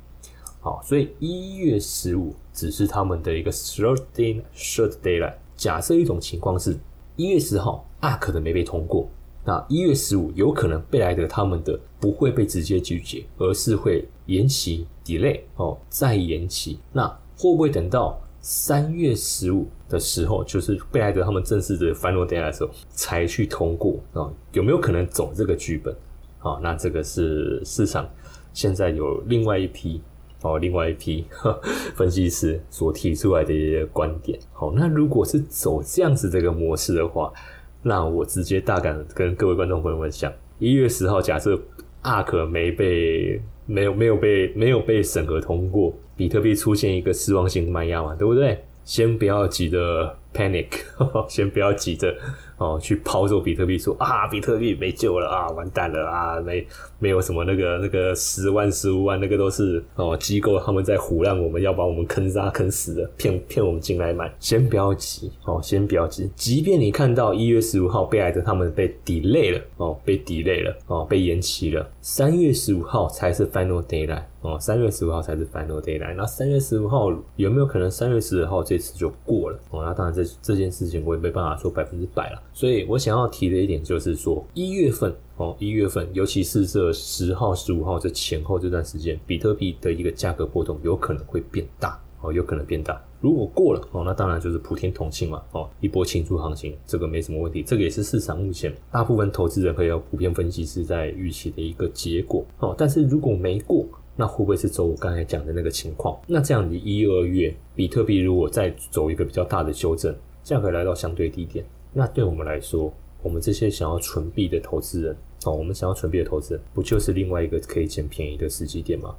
好，所以一月十五只是他们的一个 short day short daylight。假设一种情况是一月十号 ARK 的没被通过，那一月十五有可能贝莱德他们的不会被直接拒绝，而是会延期 delay 哦，再延期。那会不会等到三月十五的时候，就是贝莱德他们正式的 final day 的时候才去通过啊？有没有可能走这个剧本？好，那这个是市场现在有另外一批哦，另外一批 分析师所提出来的一些观点。好，那如果是走这样子这个模式的话，那我直接大胆跟各位观众朋友们讲，一月十号假设 ARK 没被没有没有被没有被审核通过，比特币出现一个失望性卖压嘛，对不对？先不要急着 panic，先不要急着。哦，去抛售比特币，说啊，比特币没救了啊，完蛋了啊，没没有什么那个那个十万十五万，那个都是哦机构他们在胡乱，我们要把我们坑杀坑死的，骗骗我们进来买，先不要急哦，先不要急。即便你看到一月十五号贝莱德他们被 delay 了哦，被 delay 了哦，被延期了，三月十五号才是 final daylight 哦，三月十五号才是 final daylight。那三月十五号有没有可能三月十五号这次就过了？哦，那当然这这件事情我也没办法说百分之百了。所以我想要提的一点就是说，一月份哦，一月份，尤其是这十号、十五号这前后这段时间，比特币的一个价格波动有可能会变大哦，有可能变大。如果过了哦，那当然就是普天同庆嘛哦，一波庆祝行情，这个没什么问题。这个也是市场目前大部分投资人和有普遍分析师在预期的一个结果哦。但是如果没过，那会不会是走我刚才讲的那个情况？那这样的一二月，比特币如果再走一个比较大的修正，价格来到相对低点。那对我们来说，我们这些想要存币的投资人，哦，我们想要存币的投资人，不就是另外一个可以捡便宜的时机点吗？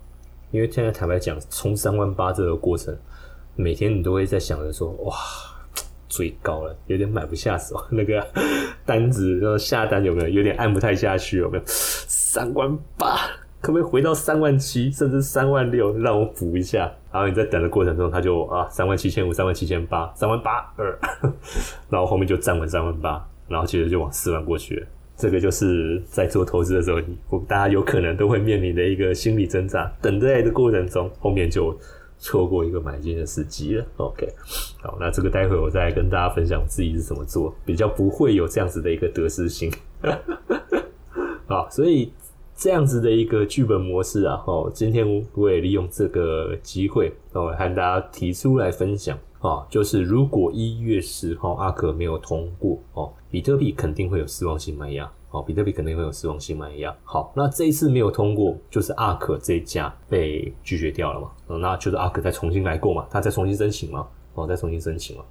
因为现在坦白讲，冲三万八这个过程，每天你都会在想着说，哇，最高了，有点买不下手，那个单子，然后下单有没有？有点按不太下去，有没有？三万八。可不可以回到三万七，甚至三万六，让我补一下？然后你在等的过程中，他就啊，三万七千五、三万七千八、三万八二，然后后面就站稳三万八，然后接着就往四万过去了。这个就是在做投资的时候，大家有可能都会面临的一个心理挣扎。等待的过程中，后面就错过一个买进的时机了。OK，好，那这个待会我再跟大家分享我自己是怎么做，比较不会有这样子的一个得失心。好，所以这样子的一个剧本模式啊，哦，今天我也利用这个机会，哦，和大家提出来分享啊，就是如果一月十号阿克没有通过，哦，比特币肯定会有失望性卖压，哦，比特币肯定会有失望性卖压。好，那这一次没有通过，就是阿克这一家被拒绝掉了嘛，那就是阿克再重新来过嘛，他再重新申请嘛，哦，再重新申请嘛。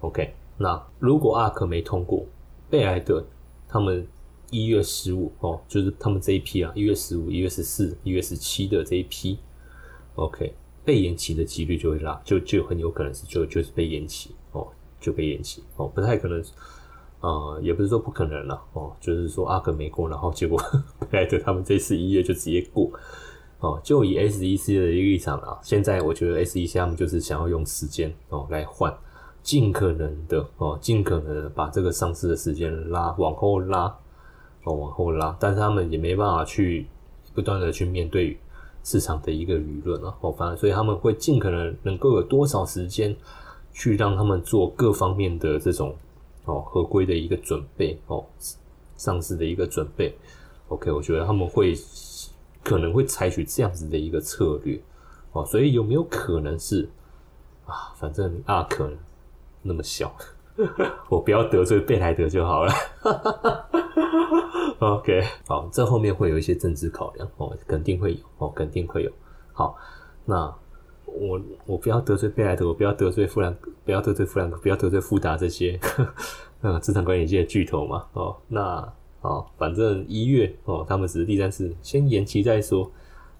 OK，那如果阿克没通过，贝莱德他们。一月十五哦，就是他们这一批啊，一月十五、一月十四、一月十七的这一批，OK，被延期的几率就会拉，就就很有可能是就就是被延期哦，就被延期哦，不太可能，呃，也不是说不可能了哦，就是说阿克没过，然后结果 来的他们这次一月就直接过哦，就以 SEC 的一个立场啊，现在我觉得 SEC 他们就是想要用时间哦来换，尽可能的哦，尽可能的把这个上市的时间拉往后拉。哦，往后拉，但是他们也没办法去不断的去面对市场的一个舆论啊，哦，反正所以他们会尽可能能够有多少时间去让他们做各方面的这种哦合规的一个准备哦，上市的一个准备。OK，我觉得他们会可能会采取这样子的一个策略哦，所以有没有可能是啊？反正阿可能那么小，我不要得罪贝莱德就好了。OK，好，这后面会有一些政治考量哦，肯定会有哦，肯定会有。好，那我我不要得罪贝莱德，我不要得罪富兰，不要得罪富兰克，不要得罪富达这些呃 资产管理界的巨头嘛。哦，那哦，反正一月哦，他们只是第三次，先延期再说。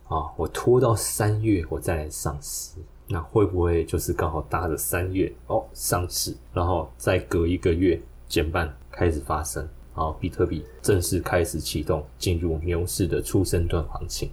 啊，我拖到三月我再来上市，那会不会就是刚好搭着三月哦上市，然后再隔一个月减半开始发生？好，比特币正式开始启动，进入牛市的初升段行情，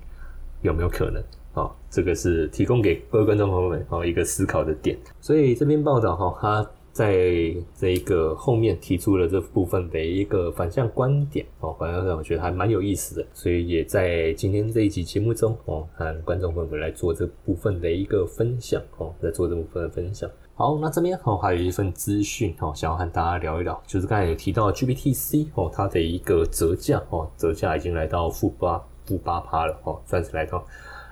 有没有可能？啊，这个是提供给各位观众朋友们好一个思考的点。所以这篇报道哈，他在这一个后面提出了这部分的一个反向观点哦，反向我觉得还蛮有意思的。所以也在今天这一集节目中哦，和观众朋友们来做这部分的一个分享哦，在做这部分的分享。好，那这边哦还有一份资讯哦，想要和大家聊一聊，就是刚才有提到 GBTC 哦，它的一个折价哦，折价已经来到负八负八趴了哦，算是来到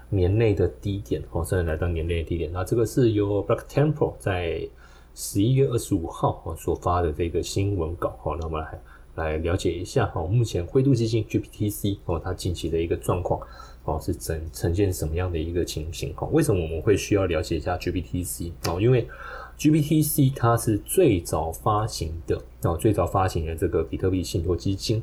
年内的低点哦，算是来到年内的低点。那这个是由 Black Temple 在十一月二十五号哦所发的这个新闻稿哦，那我们来来了解一下哦，目前灰度基金 GBTC 哦，它近期的一个状况哦，是呈呈现什么样的一个情形哦？为什么我们会需要了解一下 GBTC 哦？因为 GBTC 它是最早发行的哦，最早发行的这个比特币信托基金，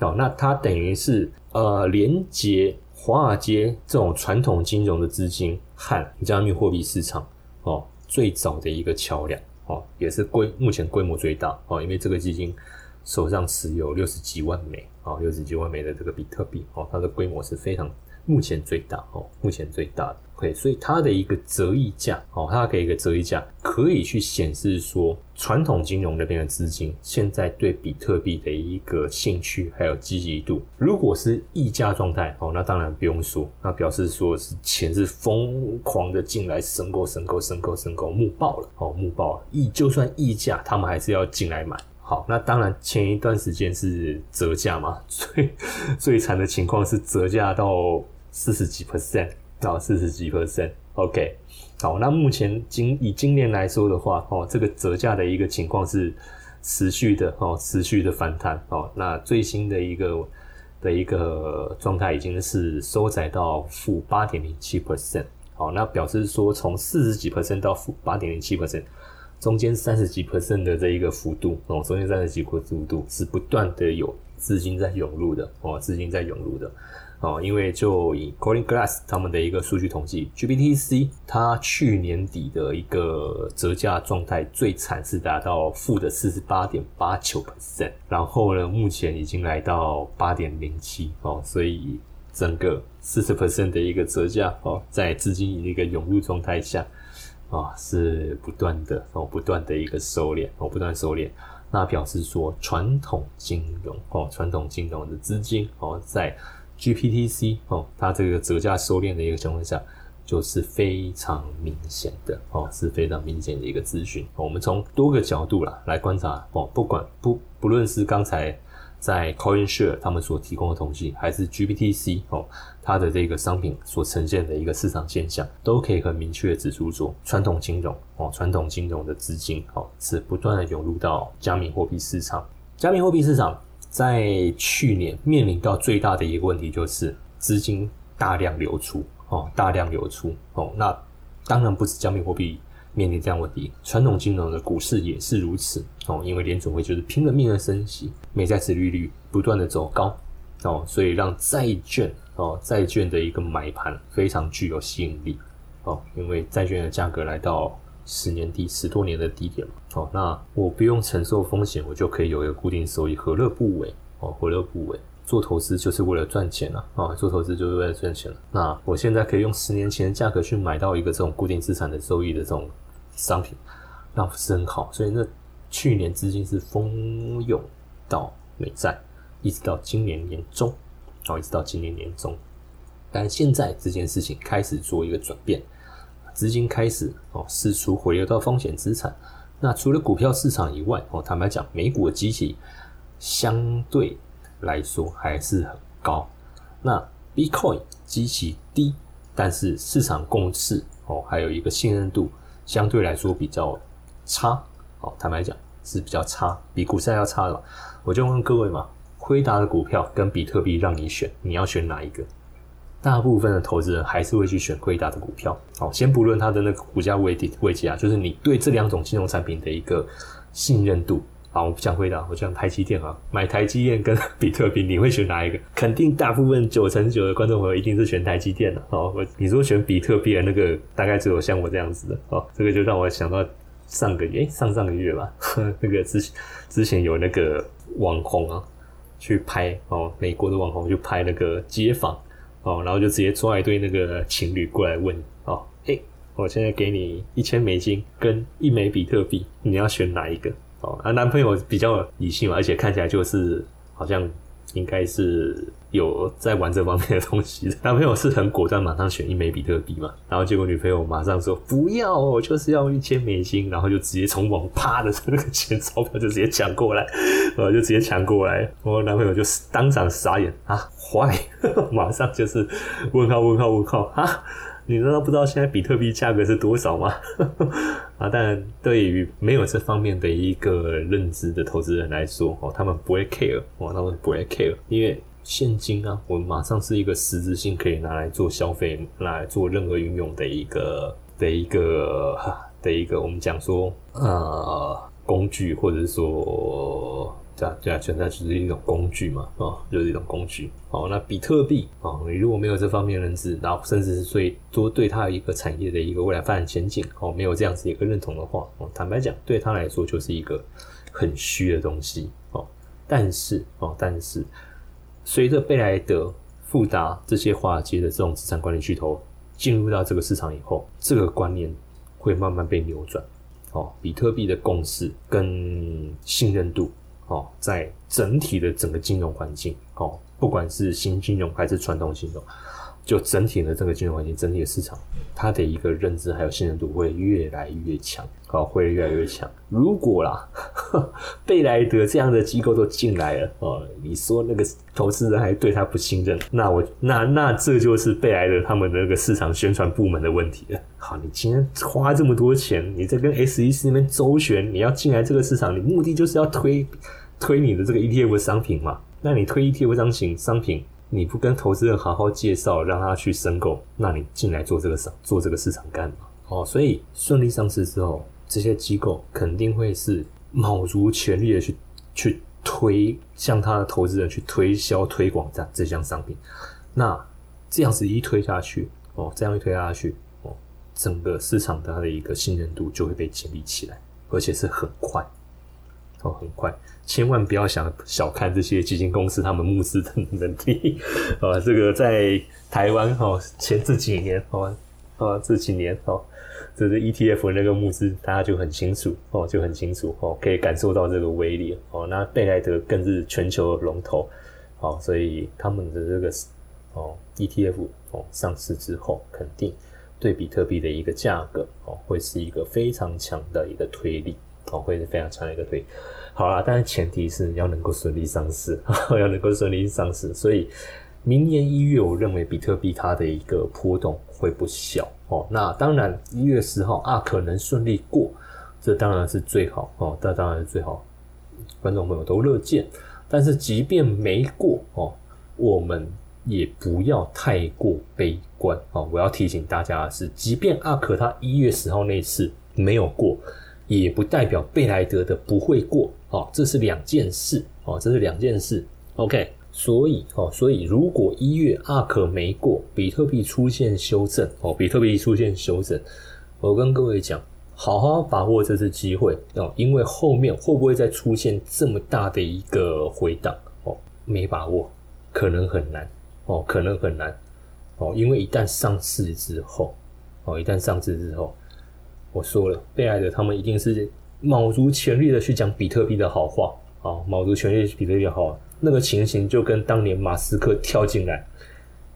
哦，那它等于是呃连接华尔街这种传统金融的资金和加密货币市场哦最早的一个桥梁哦，也是规目前规模最大哦，因为这个基金手上持有六十几万枚哦，六十几万枚的这个比特币哦，它的规模是非常目前最大哦，目前最大的。OK，所以它的一个折溢价，哦，它给一个折溢价，可以去显示说，传统金融那边的资金现在对比特币的一个兴趣还有积极度。如果是溢价状态，哦，那当然不用说，那表示说是钱是疯狂的进来，申购、申购、申购、申购，募爆了，哦，募爆了。溢就算溢价，他们还是要进来买。好，那当然前一段时间是折价嘛，最最惨的情况是折价到四十几 percent。到四十几 percent，OK，好，那目前今以今年来说的话，哦，这个折价的一个情况是持续的，哦，持续的反弹，哦，那最新的一个的一个状态已经是收窄到负八点零七 percent，好，那表示说从四十几 percent 到负八点零七 percent，中间三十几 percent 的这一个幅度，哦，中间三十几幅度是不断的有资金在涌入的，哦，资金在涌入的。哦，因为就以 Coin Glass 他们的一个数据统计，GBTC 它去年底的一个折价状态最惨是达到负的四十八点八九 percent，然后呢，目前已经来到八点零七哦，所以整个四十 percent 的一个折价哦，在资金一个涌入状态下啊，是不断的哦，不断的一个收敛哦，不断收敛。那表示说传统金融哦，传统金融的资金哦，在 GPTC 哦，它这个折价收敛的一个情况下。就是非常明显的哦，是非常明显的一个资讯。我们从多个角度啦来观察哦，不管不不论是刚才在 CoinShare 他们所提供的统计，还是 GPTC 哦它的这个商品所呈现的一个市场现象，都可以很明确的指出说，传统金融哦，传统金融的资金哦是不断的涌入到加密货币市场。加密货币市场在去年面临到最大的一个问题就是资金大量流出。哦，大量流出。哦，那当然不止加密货币面临这样问题，传统金融的股市也是如此。哦，因为联总会就是拼了命的升息，美债值利率不断的走高。哦，所以让债券哦，债券的一个买盘非常具有吸引力。哦，因为债券的价格来到十年低十多年的低点嘛。哦，那我不用承受风险，我就可以有一个固定收益，何乐不为哦，何乐不为？做投资就是为了赚钱啊！啊，做投资就是为了赚钱了。那我现在可以用十年前的价格去买到一个这种固定资产的收益的这种商品，那不是很好。所以那去年资金是蜂拥到美债，一直到今年年中，然哦，一直到今年年中。但现在这件事情开始做一个转变，资金开始哦释出回流到风险资产。那除了股票市场以外，哦，坦白讲，美股的机器相对。来说还是很高，那 Bitcoin 机器低，但是市场共识哦，还有一个信任度相对来说比较差哦，坦白讲是比较差，比股债要差了。我就问各位嘛，辉达的股票跟比特币让你选，你要选哪一个？大部分的投资人还是会去选贵达的股票。好，先不论它的那个股价位位阶啊，就是你对这两种金融产品的一个信任度。好，我不想回答，我讲台积电啊，买台积电跟 比特币，你会选哪一个？肯定大部分九成九的观众朋友一定是选台积电的。哦，我你说选比特币的那个，大概只有像我这样子的。哦，这个就让我想到上个月，上上个月吧，那个之之前有那个网红啊，去拍哦，美国的网红去拍那个街访哦，然后就直接抓一堆那个情侣过来问哦，哎，我现在给你一千美金跟一枚比特币，你要选哪一个？哦，啊，男朋友比较理性嘛，而且看起来就是好像应该是有在玩这方面的东西。男朋友是很果断，马上选一枚比特币嘛，然后结果女朋友马上说不要，我就是要一千美金，然后就直接从网啪的那个钱钞票就直接抢过来，呃，就直接抢过来，我男朋友就当场傻眼啊，坏，马上就是问号问号问号啊。你难道不知道现在比特币价格是多少吗？啊，但对于没有这方面的一个认知的投资人来说，哦，他们不会 care，哦，他们不会 care，因为现金啊，我们马上是一个实质性可以拿来做消费、拿来做任何运用的一个的一个的一个，我们讲说呃工具，或者说。对啊，对啊，存在只是一种工具嘛，啊，就是一种工具。好，那比特币啊，你如果没有这方面认知，然后甚至是对多对它一个产业的一个未来发展前景，哦，没有这样子一个认同的话，哦，坦白讲，对他来说就是一个很虚的东西，哦。但是，哦，但是随着贝莱德、富达这些华尔街的这种资产管理巨头进入到这个市场以后，这个观念会慢慢被扭转。哦，比特币的共识跟信任度。哦，在整体的整个金融环境，哦，不管是新金融还是传统金融，就整体的这个金融环境，整体的市场，它的一个认知还有信任度会越来越强，好，会越来越强。如果啦，贝莱德这样的机构都进来了，哦，你说那个投资人还对他不信任，那我那那这就是贝莱德他们的那个市场宣传部门的问题了。好，你今天花这么多钱，你在跟 SEC 那边周旋，你要进来这个市场，你目的就是要推。推你的这个 ETF 商品嘛？那你推 ETF 商品商品，你不跟投资人好好介绍，让他去申购，那你进来做这个商做这个市场干嘛？哦，所以顺利上市之后，这些机构肯定会是卯足全力的去去推，向他的投资人去推销推广这这项商品。那这样子一推下去，哦，这样一推下去，哦，整个市场的它的一个信任度就会被建立起来，而且是很快。哦，很快，千万不要想小看这些基金公司，他们募资的能力。啊，这个在台湾哈，前这几年哦，啊，这几年哦，这是 ETF 那个募资，大家就很清楚哦，就很清楚哦，可以感受到这个威力哦。那贝莱德更是全球龙头，哦，所以他们的这个哦 ETF 哦上市之后，肯定对比特币的一个价格哦，会是一个非常强的一个推力哦，会是非常强的一个推。好啦，但是前提是要能够顺利上市，要能够顺利上市，所以。明年一月，我认为比特币它的一个波动会不小哦。那当然，一月十号啊，可能顺利过，这当然是最好哦。这当然是最好，观众朋友都乐见。但是即便没过哦，我们也不要太过悲观哦。我要提醒大家的是，即便阿可他一月十号那次没有过，也不代表贝莱德的不会过哦。这是两件事哦，这是两件事。OK。所以哦，所以如果一月阿克没过，比特币出现修正哦，比特币出现修正，我跟各位讲，好好把握这次机会哦，因为后面会不会再出现这么大的一个回档哦？没把握，可能很难哦，可能很难哦，因为一旦上市之后哦，一旦上市之后，我说了，被爱的他们一定是卯足全力的去讲比特币的好话啊，卯足全力去比特币好。那个情形就跟当年马斯克跳进来，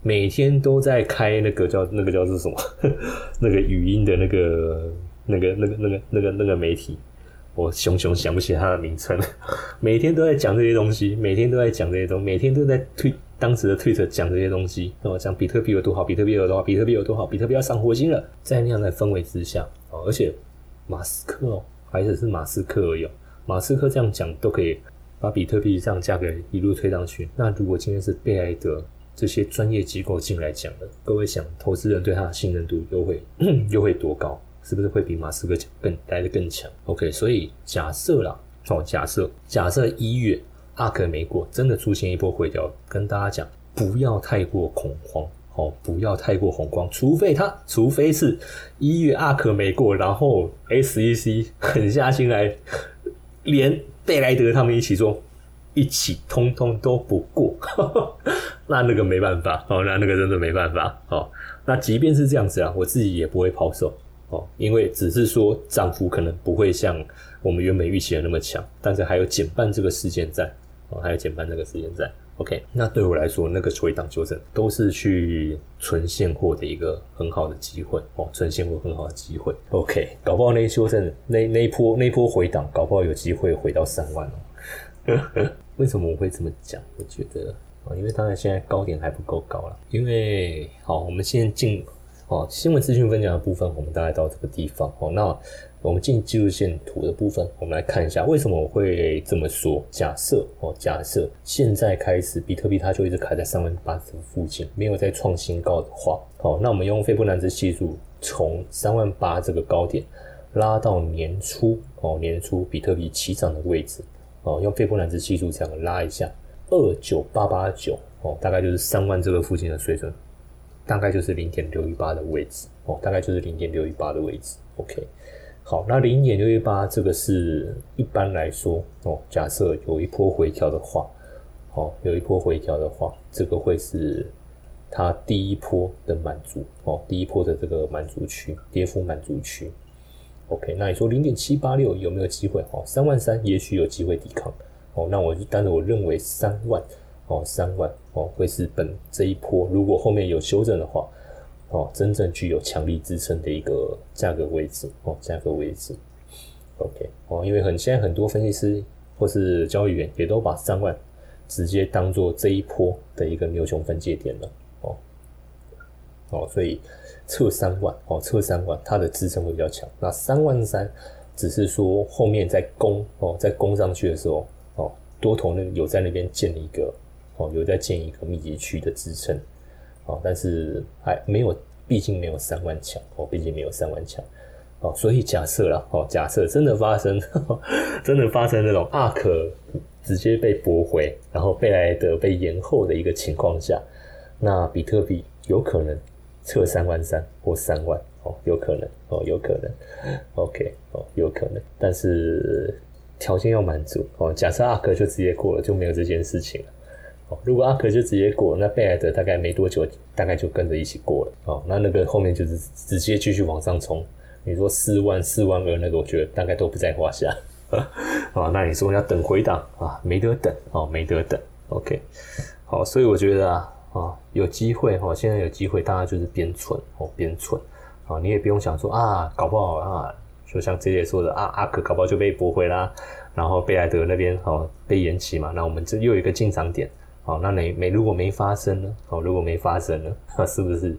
每天都在开那个叫那个叫做什么，那个语音的那个那个那个那个那个那个媒体，我熊熊想不起他的名称。每天都在讲这些东西，每天都在讲这些东西，每天都在推当时的推特讲这些东西，那么讲比特币有多好，比特币有多好，比特币有多好，比特币要上火星了。在那样的氛围之下，哦，而且马斯克哦，还是是马斯克而已，马斯克这样讲都可以。把比特币这样价格一路推上去，那如果今天是贝莱德这些专业机构进来讲的，各位想，投资人对他的信任度又会 又会多高？是不是会比马斯克更来的更强？OK，所以假设啦，哦，假设假设一月阿克美国真的出现一波回调，跟大家讲，不要太过恐慌，哦，不要太过恐慌，除非他，除非是一月阿克没过，然后 SEC 狠下心来连。贝莱德他们一起做，一起通通都不过，那那个没办法哦，那那个真的没办法哦。那即便是这样子啊，我自己也不会抛售哦，因为只是说涨幅可能不会像我们原本预期的那么强，但是还有减半这个时间在哦，还有减半这个时间在。OK，那对我来说，那个回档修正都是去存现货的一个很好的机会哦，存现货很好的机会。OK，搞不好那修正那那一波那一波回档，搞不好有机会回到三万哦。为什么我会这么讲？我觉得啊，因为当然现在高点还不够高了。因为好，我们现在进哦新闻资讯分享的部分，我们大概到这个地方哦，那。我们进技术线图的部分，我们来看一下为什么我会这么说。假设哦，假设现在开始比特币它就一直卡在三万八这附近，没有再创新高的话，好，那我们用斐波那契系数从三万八这个高点拉到年初哦，年初比特币起涨的位置哦，用斐波那契数这样拉一下，二九八八九哦，大概就是三万这个附近的水准，大概就是零点六一八的位置哦，大概就是零点六一八的位置。OK。好，那零点六一八这个是一般来说哦，假设有一波回调的话，哦，有一波回调的话，这个会是它第一波的满足哦，第一波的这个满足区，跌幅满足区。OK，那你说零点七八六有没有机会？哦，三万三也许有机会抵抗。哦，那我就但是我认为三万哦，三万哦会是本这一波，如果后面有修正的话。哦，真正具有强力支撑的一个价格位置哦，价格位置，OK 哦，因为很现在很多分析师或是交易员也都把三万直接当做这一波的一个牛熊分界点了哦哦，所以测三万哦，测三万它的支撑会比较强。那三万三只是说后面在攻哦，在攻上去的时候哦，多头那有在那边建了一个哦，有在建一个密集区的支撑。哦，但是还没有，毕竟没有三万强哦，毕竟没有三万强哦，所以假设了哦，假设真的发生，真的发生那种阿可直接被驳回，然后贝莱德被延后的一个情况下，那比特币有可能测三万三或三万哦，有可能哦，有可能，OK 哦，有可能，但是条件要满足哦，假设阿克就直接过了，就没有这件事情了。哦，如果阿克就直接过，那贝莱德大概没多久，大概就跟着一起过了。哦，那那个后面就是直接继续往上冲。你说四万、四万二那个，我觉得大概都不在话下。啊，那你说要等回档啊？没得等哦，没得等。OK，好，所以我觉得啊，啊，有机会哈，现在有机会，大家就是边存哦，边存啊，你也不用想说啊，搞不好啊，就像这些说的啊，阿克搞不好就被驳回啦，然后贝莱德那边哦被延期嘛，那我们这又有一个进场点。好，那你没如果没发生呢？哦，如果没发生呢？那是不是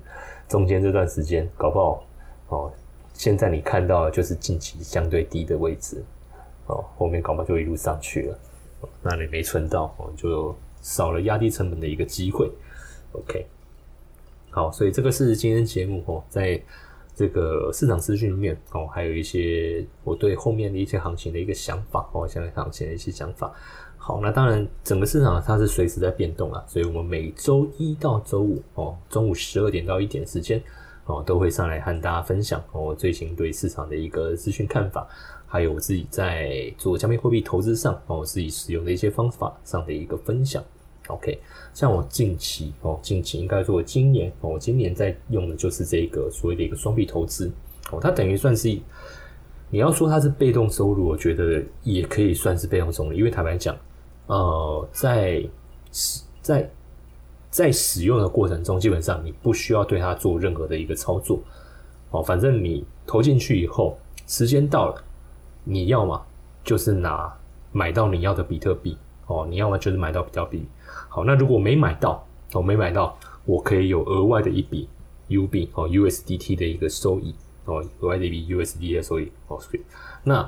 中间这段时间搞不好？哦，现在你看到的就是近期相对低的位置，哦，后面搞不好就一路上去了。那你没存到，哦，就少了压低成本的一个机会。OK，好，所以这个是今天节目哦，在这个市场资讯里面哦，还有一些我对后面的一些行情的一个想法哦，现在行情的一些想法。好，那当然，整个市场它是随时在变动啊，所以我们每周一到周五哦，中午十二点到一点时间哦，都会上来和大家分享我最新对市场的一个资讯看法，还有我自己在做加密货币投资上哦，我自己使用的一些方法上的一个分享。OK，像我近期哦，近期应该说今年哦，我今年在用的就是这个所谓的一个双币投资哦，它等于算是你要说它是被动收入，我觉得也可以算是被动收入，因为坦白讲。呃，在使在在使用的过程中，基本上你不需要对它做任何的一个操作，哦，反正你投进去以后，时间到了，你要么就是拿买到你要的比特币，哦，你要么就是买到比特币。好，那如果没买到，哦，没买到，我可以有额外的一笔 U 币哦 USDT 的一个收益，哦，额外的一笔 USDT 的收益，哦，那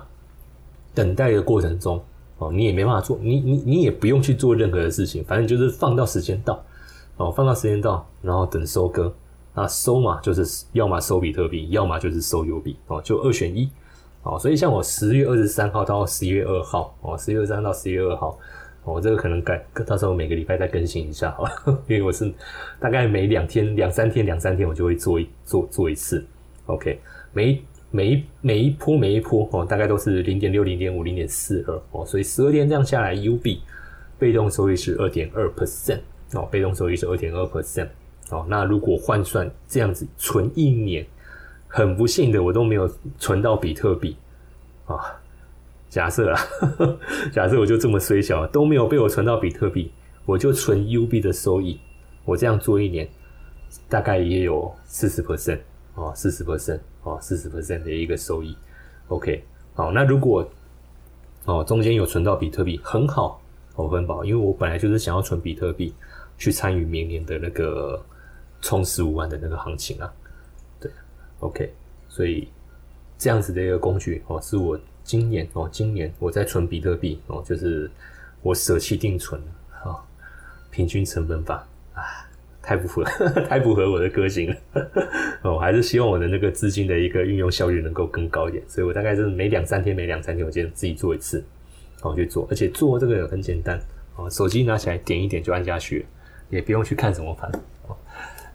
等待的过程中。哦，你也没办法做，你你你也不用去做任何的事情，反正就是放到时间到，哦，放到时间到，然后等收割，那收嘛，就是要么收比特币，要么就是收油币，哦，就二选一，哦，所以像我十月二十三号到十一月二号，哦，十月二十三到十一月二号，哦，这个可能改，到时候每个礼拜再更新一下，好，因为我是大概每两天、两三天、两三天我就会做一做做一次，OK，每。每一每一波每一波哦，大概都是零点六、零点五、零点四二哦，所以十二天这样下来，UB 被动收益是二点二 percent 哦，被动收益是二点二 percent 哦。那如果换算这样子存一年，很不幸的我都没有存到比特币啊。假设啊，假设我就这么衰小，都没有被我存到比特币，我就存 UB 的收益，我这样做一年，大概也有四十 percent 哦，四十 percent。哦，四十 percent 的一个收益，OK，好，那如果哦中间有存到比特币，很好，哦很好，因为我本来就是想要存比特币去参与明年的那个冲十五万的那个行情啊，对，OK，所以这样子的一个工具哦，是我今年哦今年我在存比特币哦，就是我舍弃定存啊，平均成本法。太不符合，太不合我的个性了。哦，还是希望我的那个资金的一个运用效率能够更高一点。所以我大概是每两三天，每两三天我就自己做一次，然后去做。而且做这个很简单，哦，手机拿起来点一点就按下去，也不用去看什么盘。哦，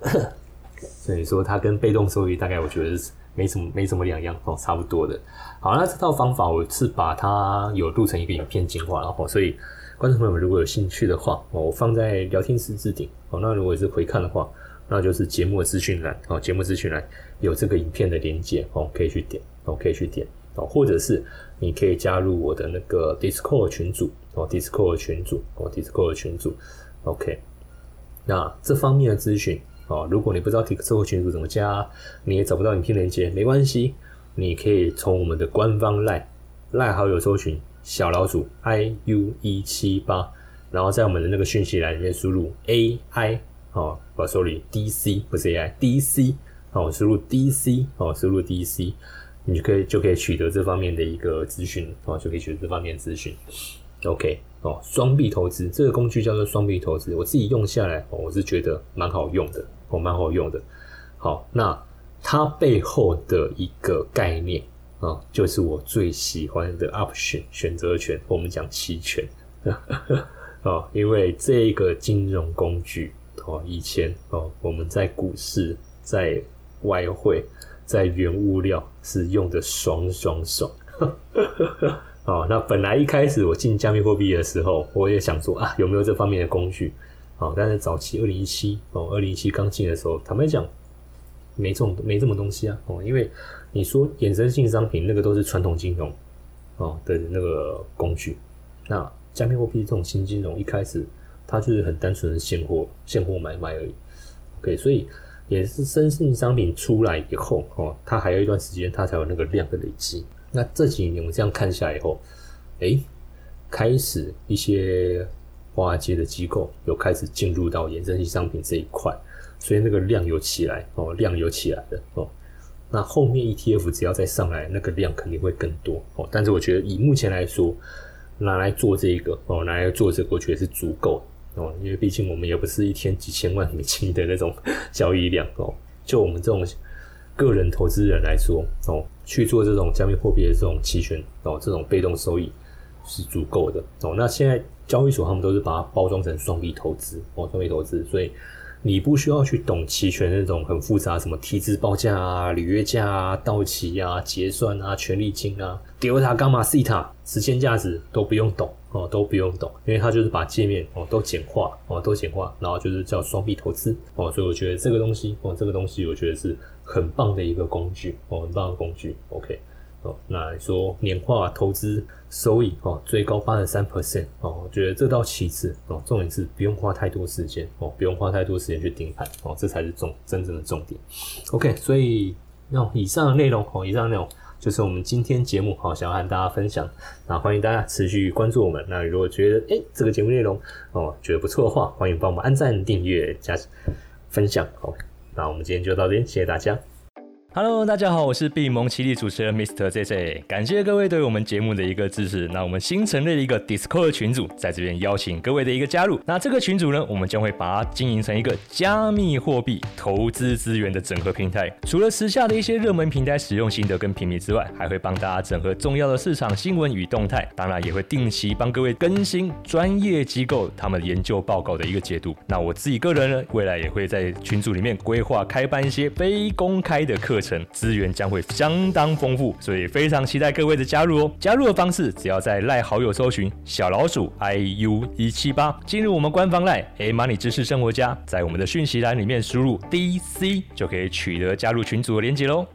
所以说它跟被动收益大概我觉得是没什么没什么两样哦，差不多的。好，那这套方法我是把它有录成一个影片精华，然后所以。观众朋友们，如果有兴趣的话，我放在聊天室置顶，哦，那如果是回看的话，那就是节目的资讯栏，哦，节目资讯栏有这个影片的连接，哦，可以去点，哦，可以去点，哦，或者是你可以加入我的那个 Discord 群组，哦，Discord 群组，哦，Discord 群组，OK，那这方面的资讯，哦，如果你不知道 Discord 群组怎么加，你也找不到影片连接，没关系，你可以从我们的官方 Line 赖好友搜寻。小老鼠 i u 一七八，然后在我们的那个讯息栏里面输入 a i 哦，把 sorry d c 不是 a i d c 哦，输入 d c 哦，输入 d c，你就可以就可以取得这方面的一个资讯哦，就可以取得这方面资讯。OK 哦，双币投资这个工具叫做双币投资，我自己用下来，我是觉得蛮好用的哦，蛮好用的。好，那它背后的一个概念。啊，就是我最喜欢的 option 选择权，我们讲期权哦，因为这个金融工具哦，以前哦，我们在股市、在外汇、在原物料是用的爽爽爽。哦，那本来一开始我进加密货币的时候，我也想说啊，有没有这方面的工具？哦，但是早期二零一七哦，二零一七刚进的时候，坦白讲，没这种没这么东西啊哦，因为你说衍生性商品那个都是传统金融哦的那个工具，那加密货币这种新金融一开始它就是很单纯的现货现货买卖而已，OK，所以也是生性商品出来以后哦，它还有一段时间它才有那个量的累积。那这几年我们这样看下来以后，哎，开始一些。华尔街的机构有开始进入到衍生性商品这一块，所以那个量有起来哦，量有起来的哦。那后面 ETF 只要再上来，那个量肯定会更多哦。但是我觉得以目前来说，拿来做这个哦，拿来做这个，我觉得是足够哦。因为毕竟我们也不是一天几千万美金的那种 交易量哦。就我们这种个人投资人来说哦，去做这种加密货币的这种期权哦，这种被动收益是足够的哦。那现在。交易所他们都是把它包装成双币投资哦，双币投资，所以你不需要去懂期权那种很复杂，什么提质报价啊、履约价啊、到期啊、结算啊、权利金啊、delta、伽马、西塔、时间价值都不用懂哦，都不用懂，因为它就是把界面哦都简化哦，都简化，然后就是叫双币投资哦，所以我觉得这个东西哦，这个东西我觉得是很棒的一个工具哦，很棒的工具，OK。那说年化投资收益哦，最高八十三 percent 哦，我觉得这到其次哦，重点是不用花太多时间哦，不用花太多时间去盯盘哦，这才是重真正的重点。OK，所以那以上的内容哦，以上内容就是我们今天节目好想要和大家分享。那欢迎大家持续关注我们。那如果觉得哎这个节目内容哦觉得不错的话，欢迎帮我们按赞、订阅、加分享。OK，那我们今天就到这边，谢谢大家。Hello，大家好，我是闭蒙奇力主持人 Mr. JJ，感谢各位对我们节目的一个支持。那我们新成立了一个 Discord 群组，在这边邀请各位的一个加入。那这个群组呢，我们将会把它经营成一个加密货币投资资源的整合平台。除了时下的一些热门平台使用心得跟评比之外，还会帮大家整合重要的市场新闻与动态。当然，也会定期帮各位更新专业机构他们研究报告的一个解读。那我自己个人呢，未来也会在群组里面规划开办一些非公开的课程程。资源将会相当丰富，所以非常期待各位的加入哦！加入的方式只要在赖好友搜寻小老鼠 iu 一七八，进入我们官方赖 A Money 知识生活家，在我们的讯息栏里面输入 DC 就可以取得加入群组的连接喽。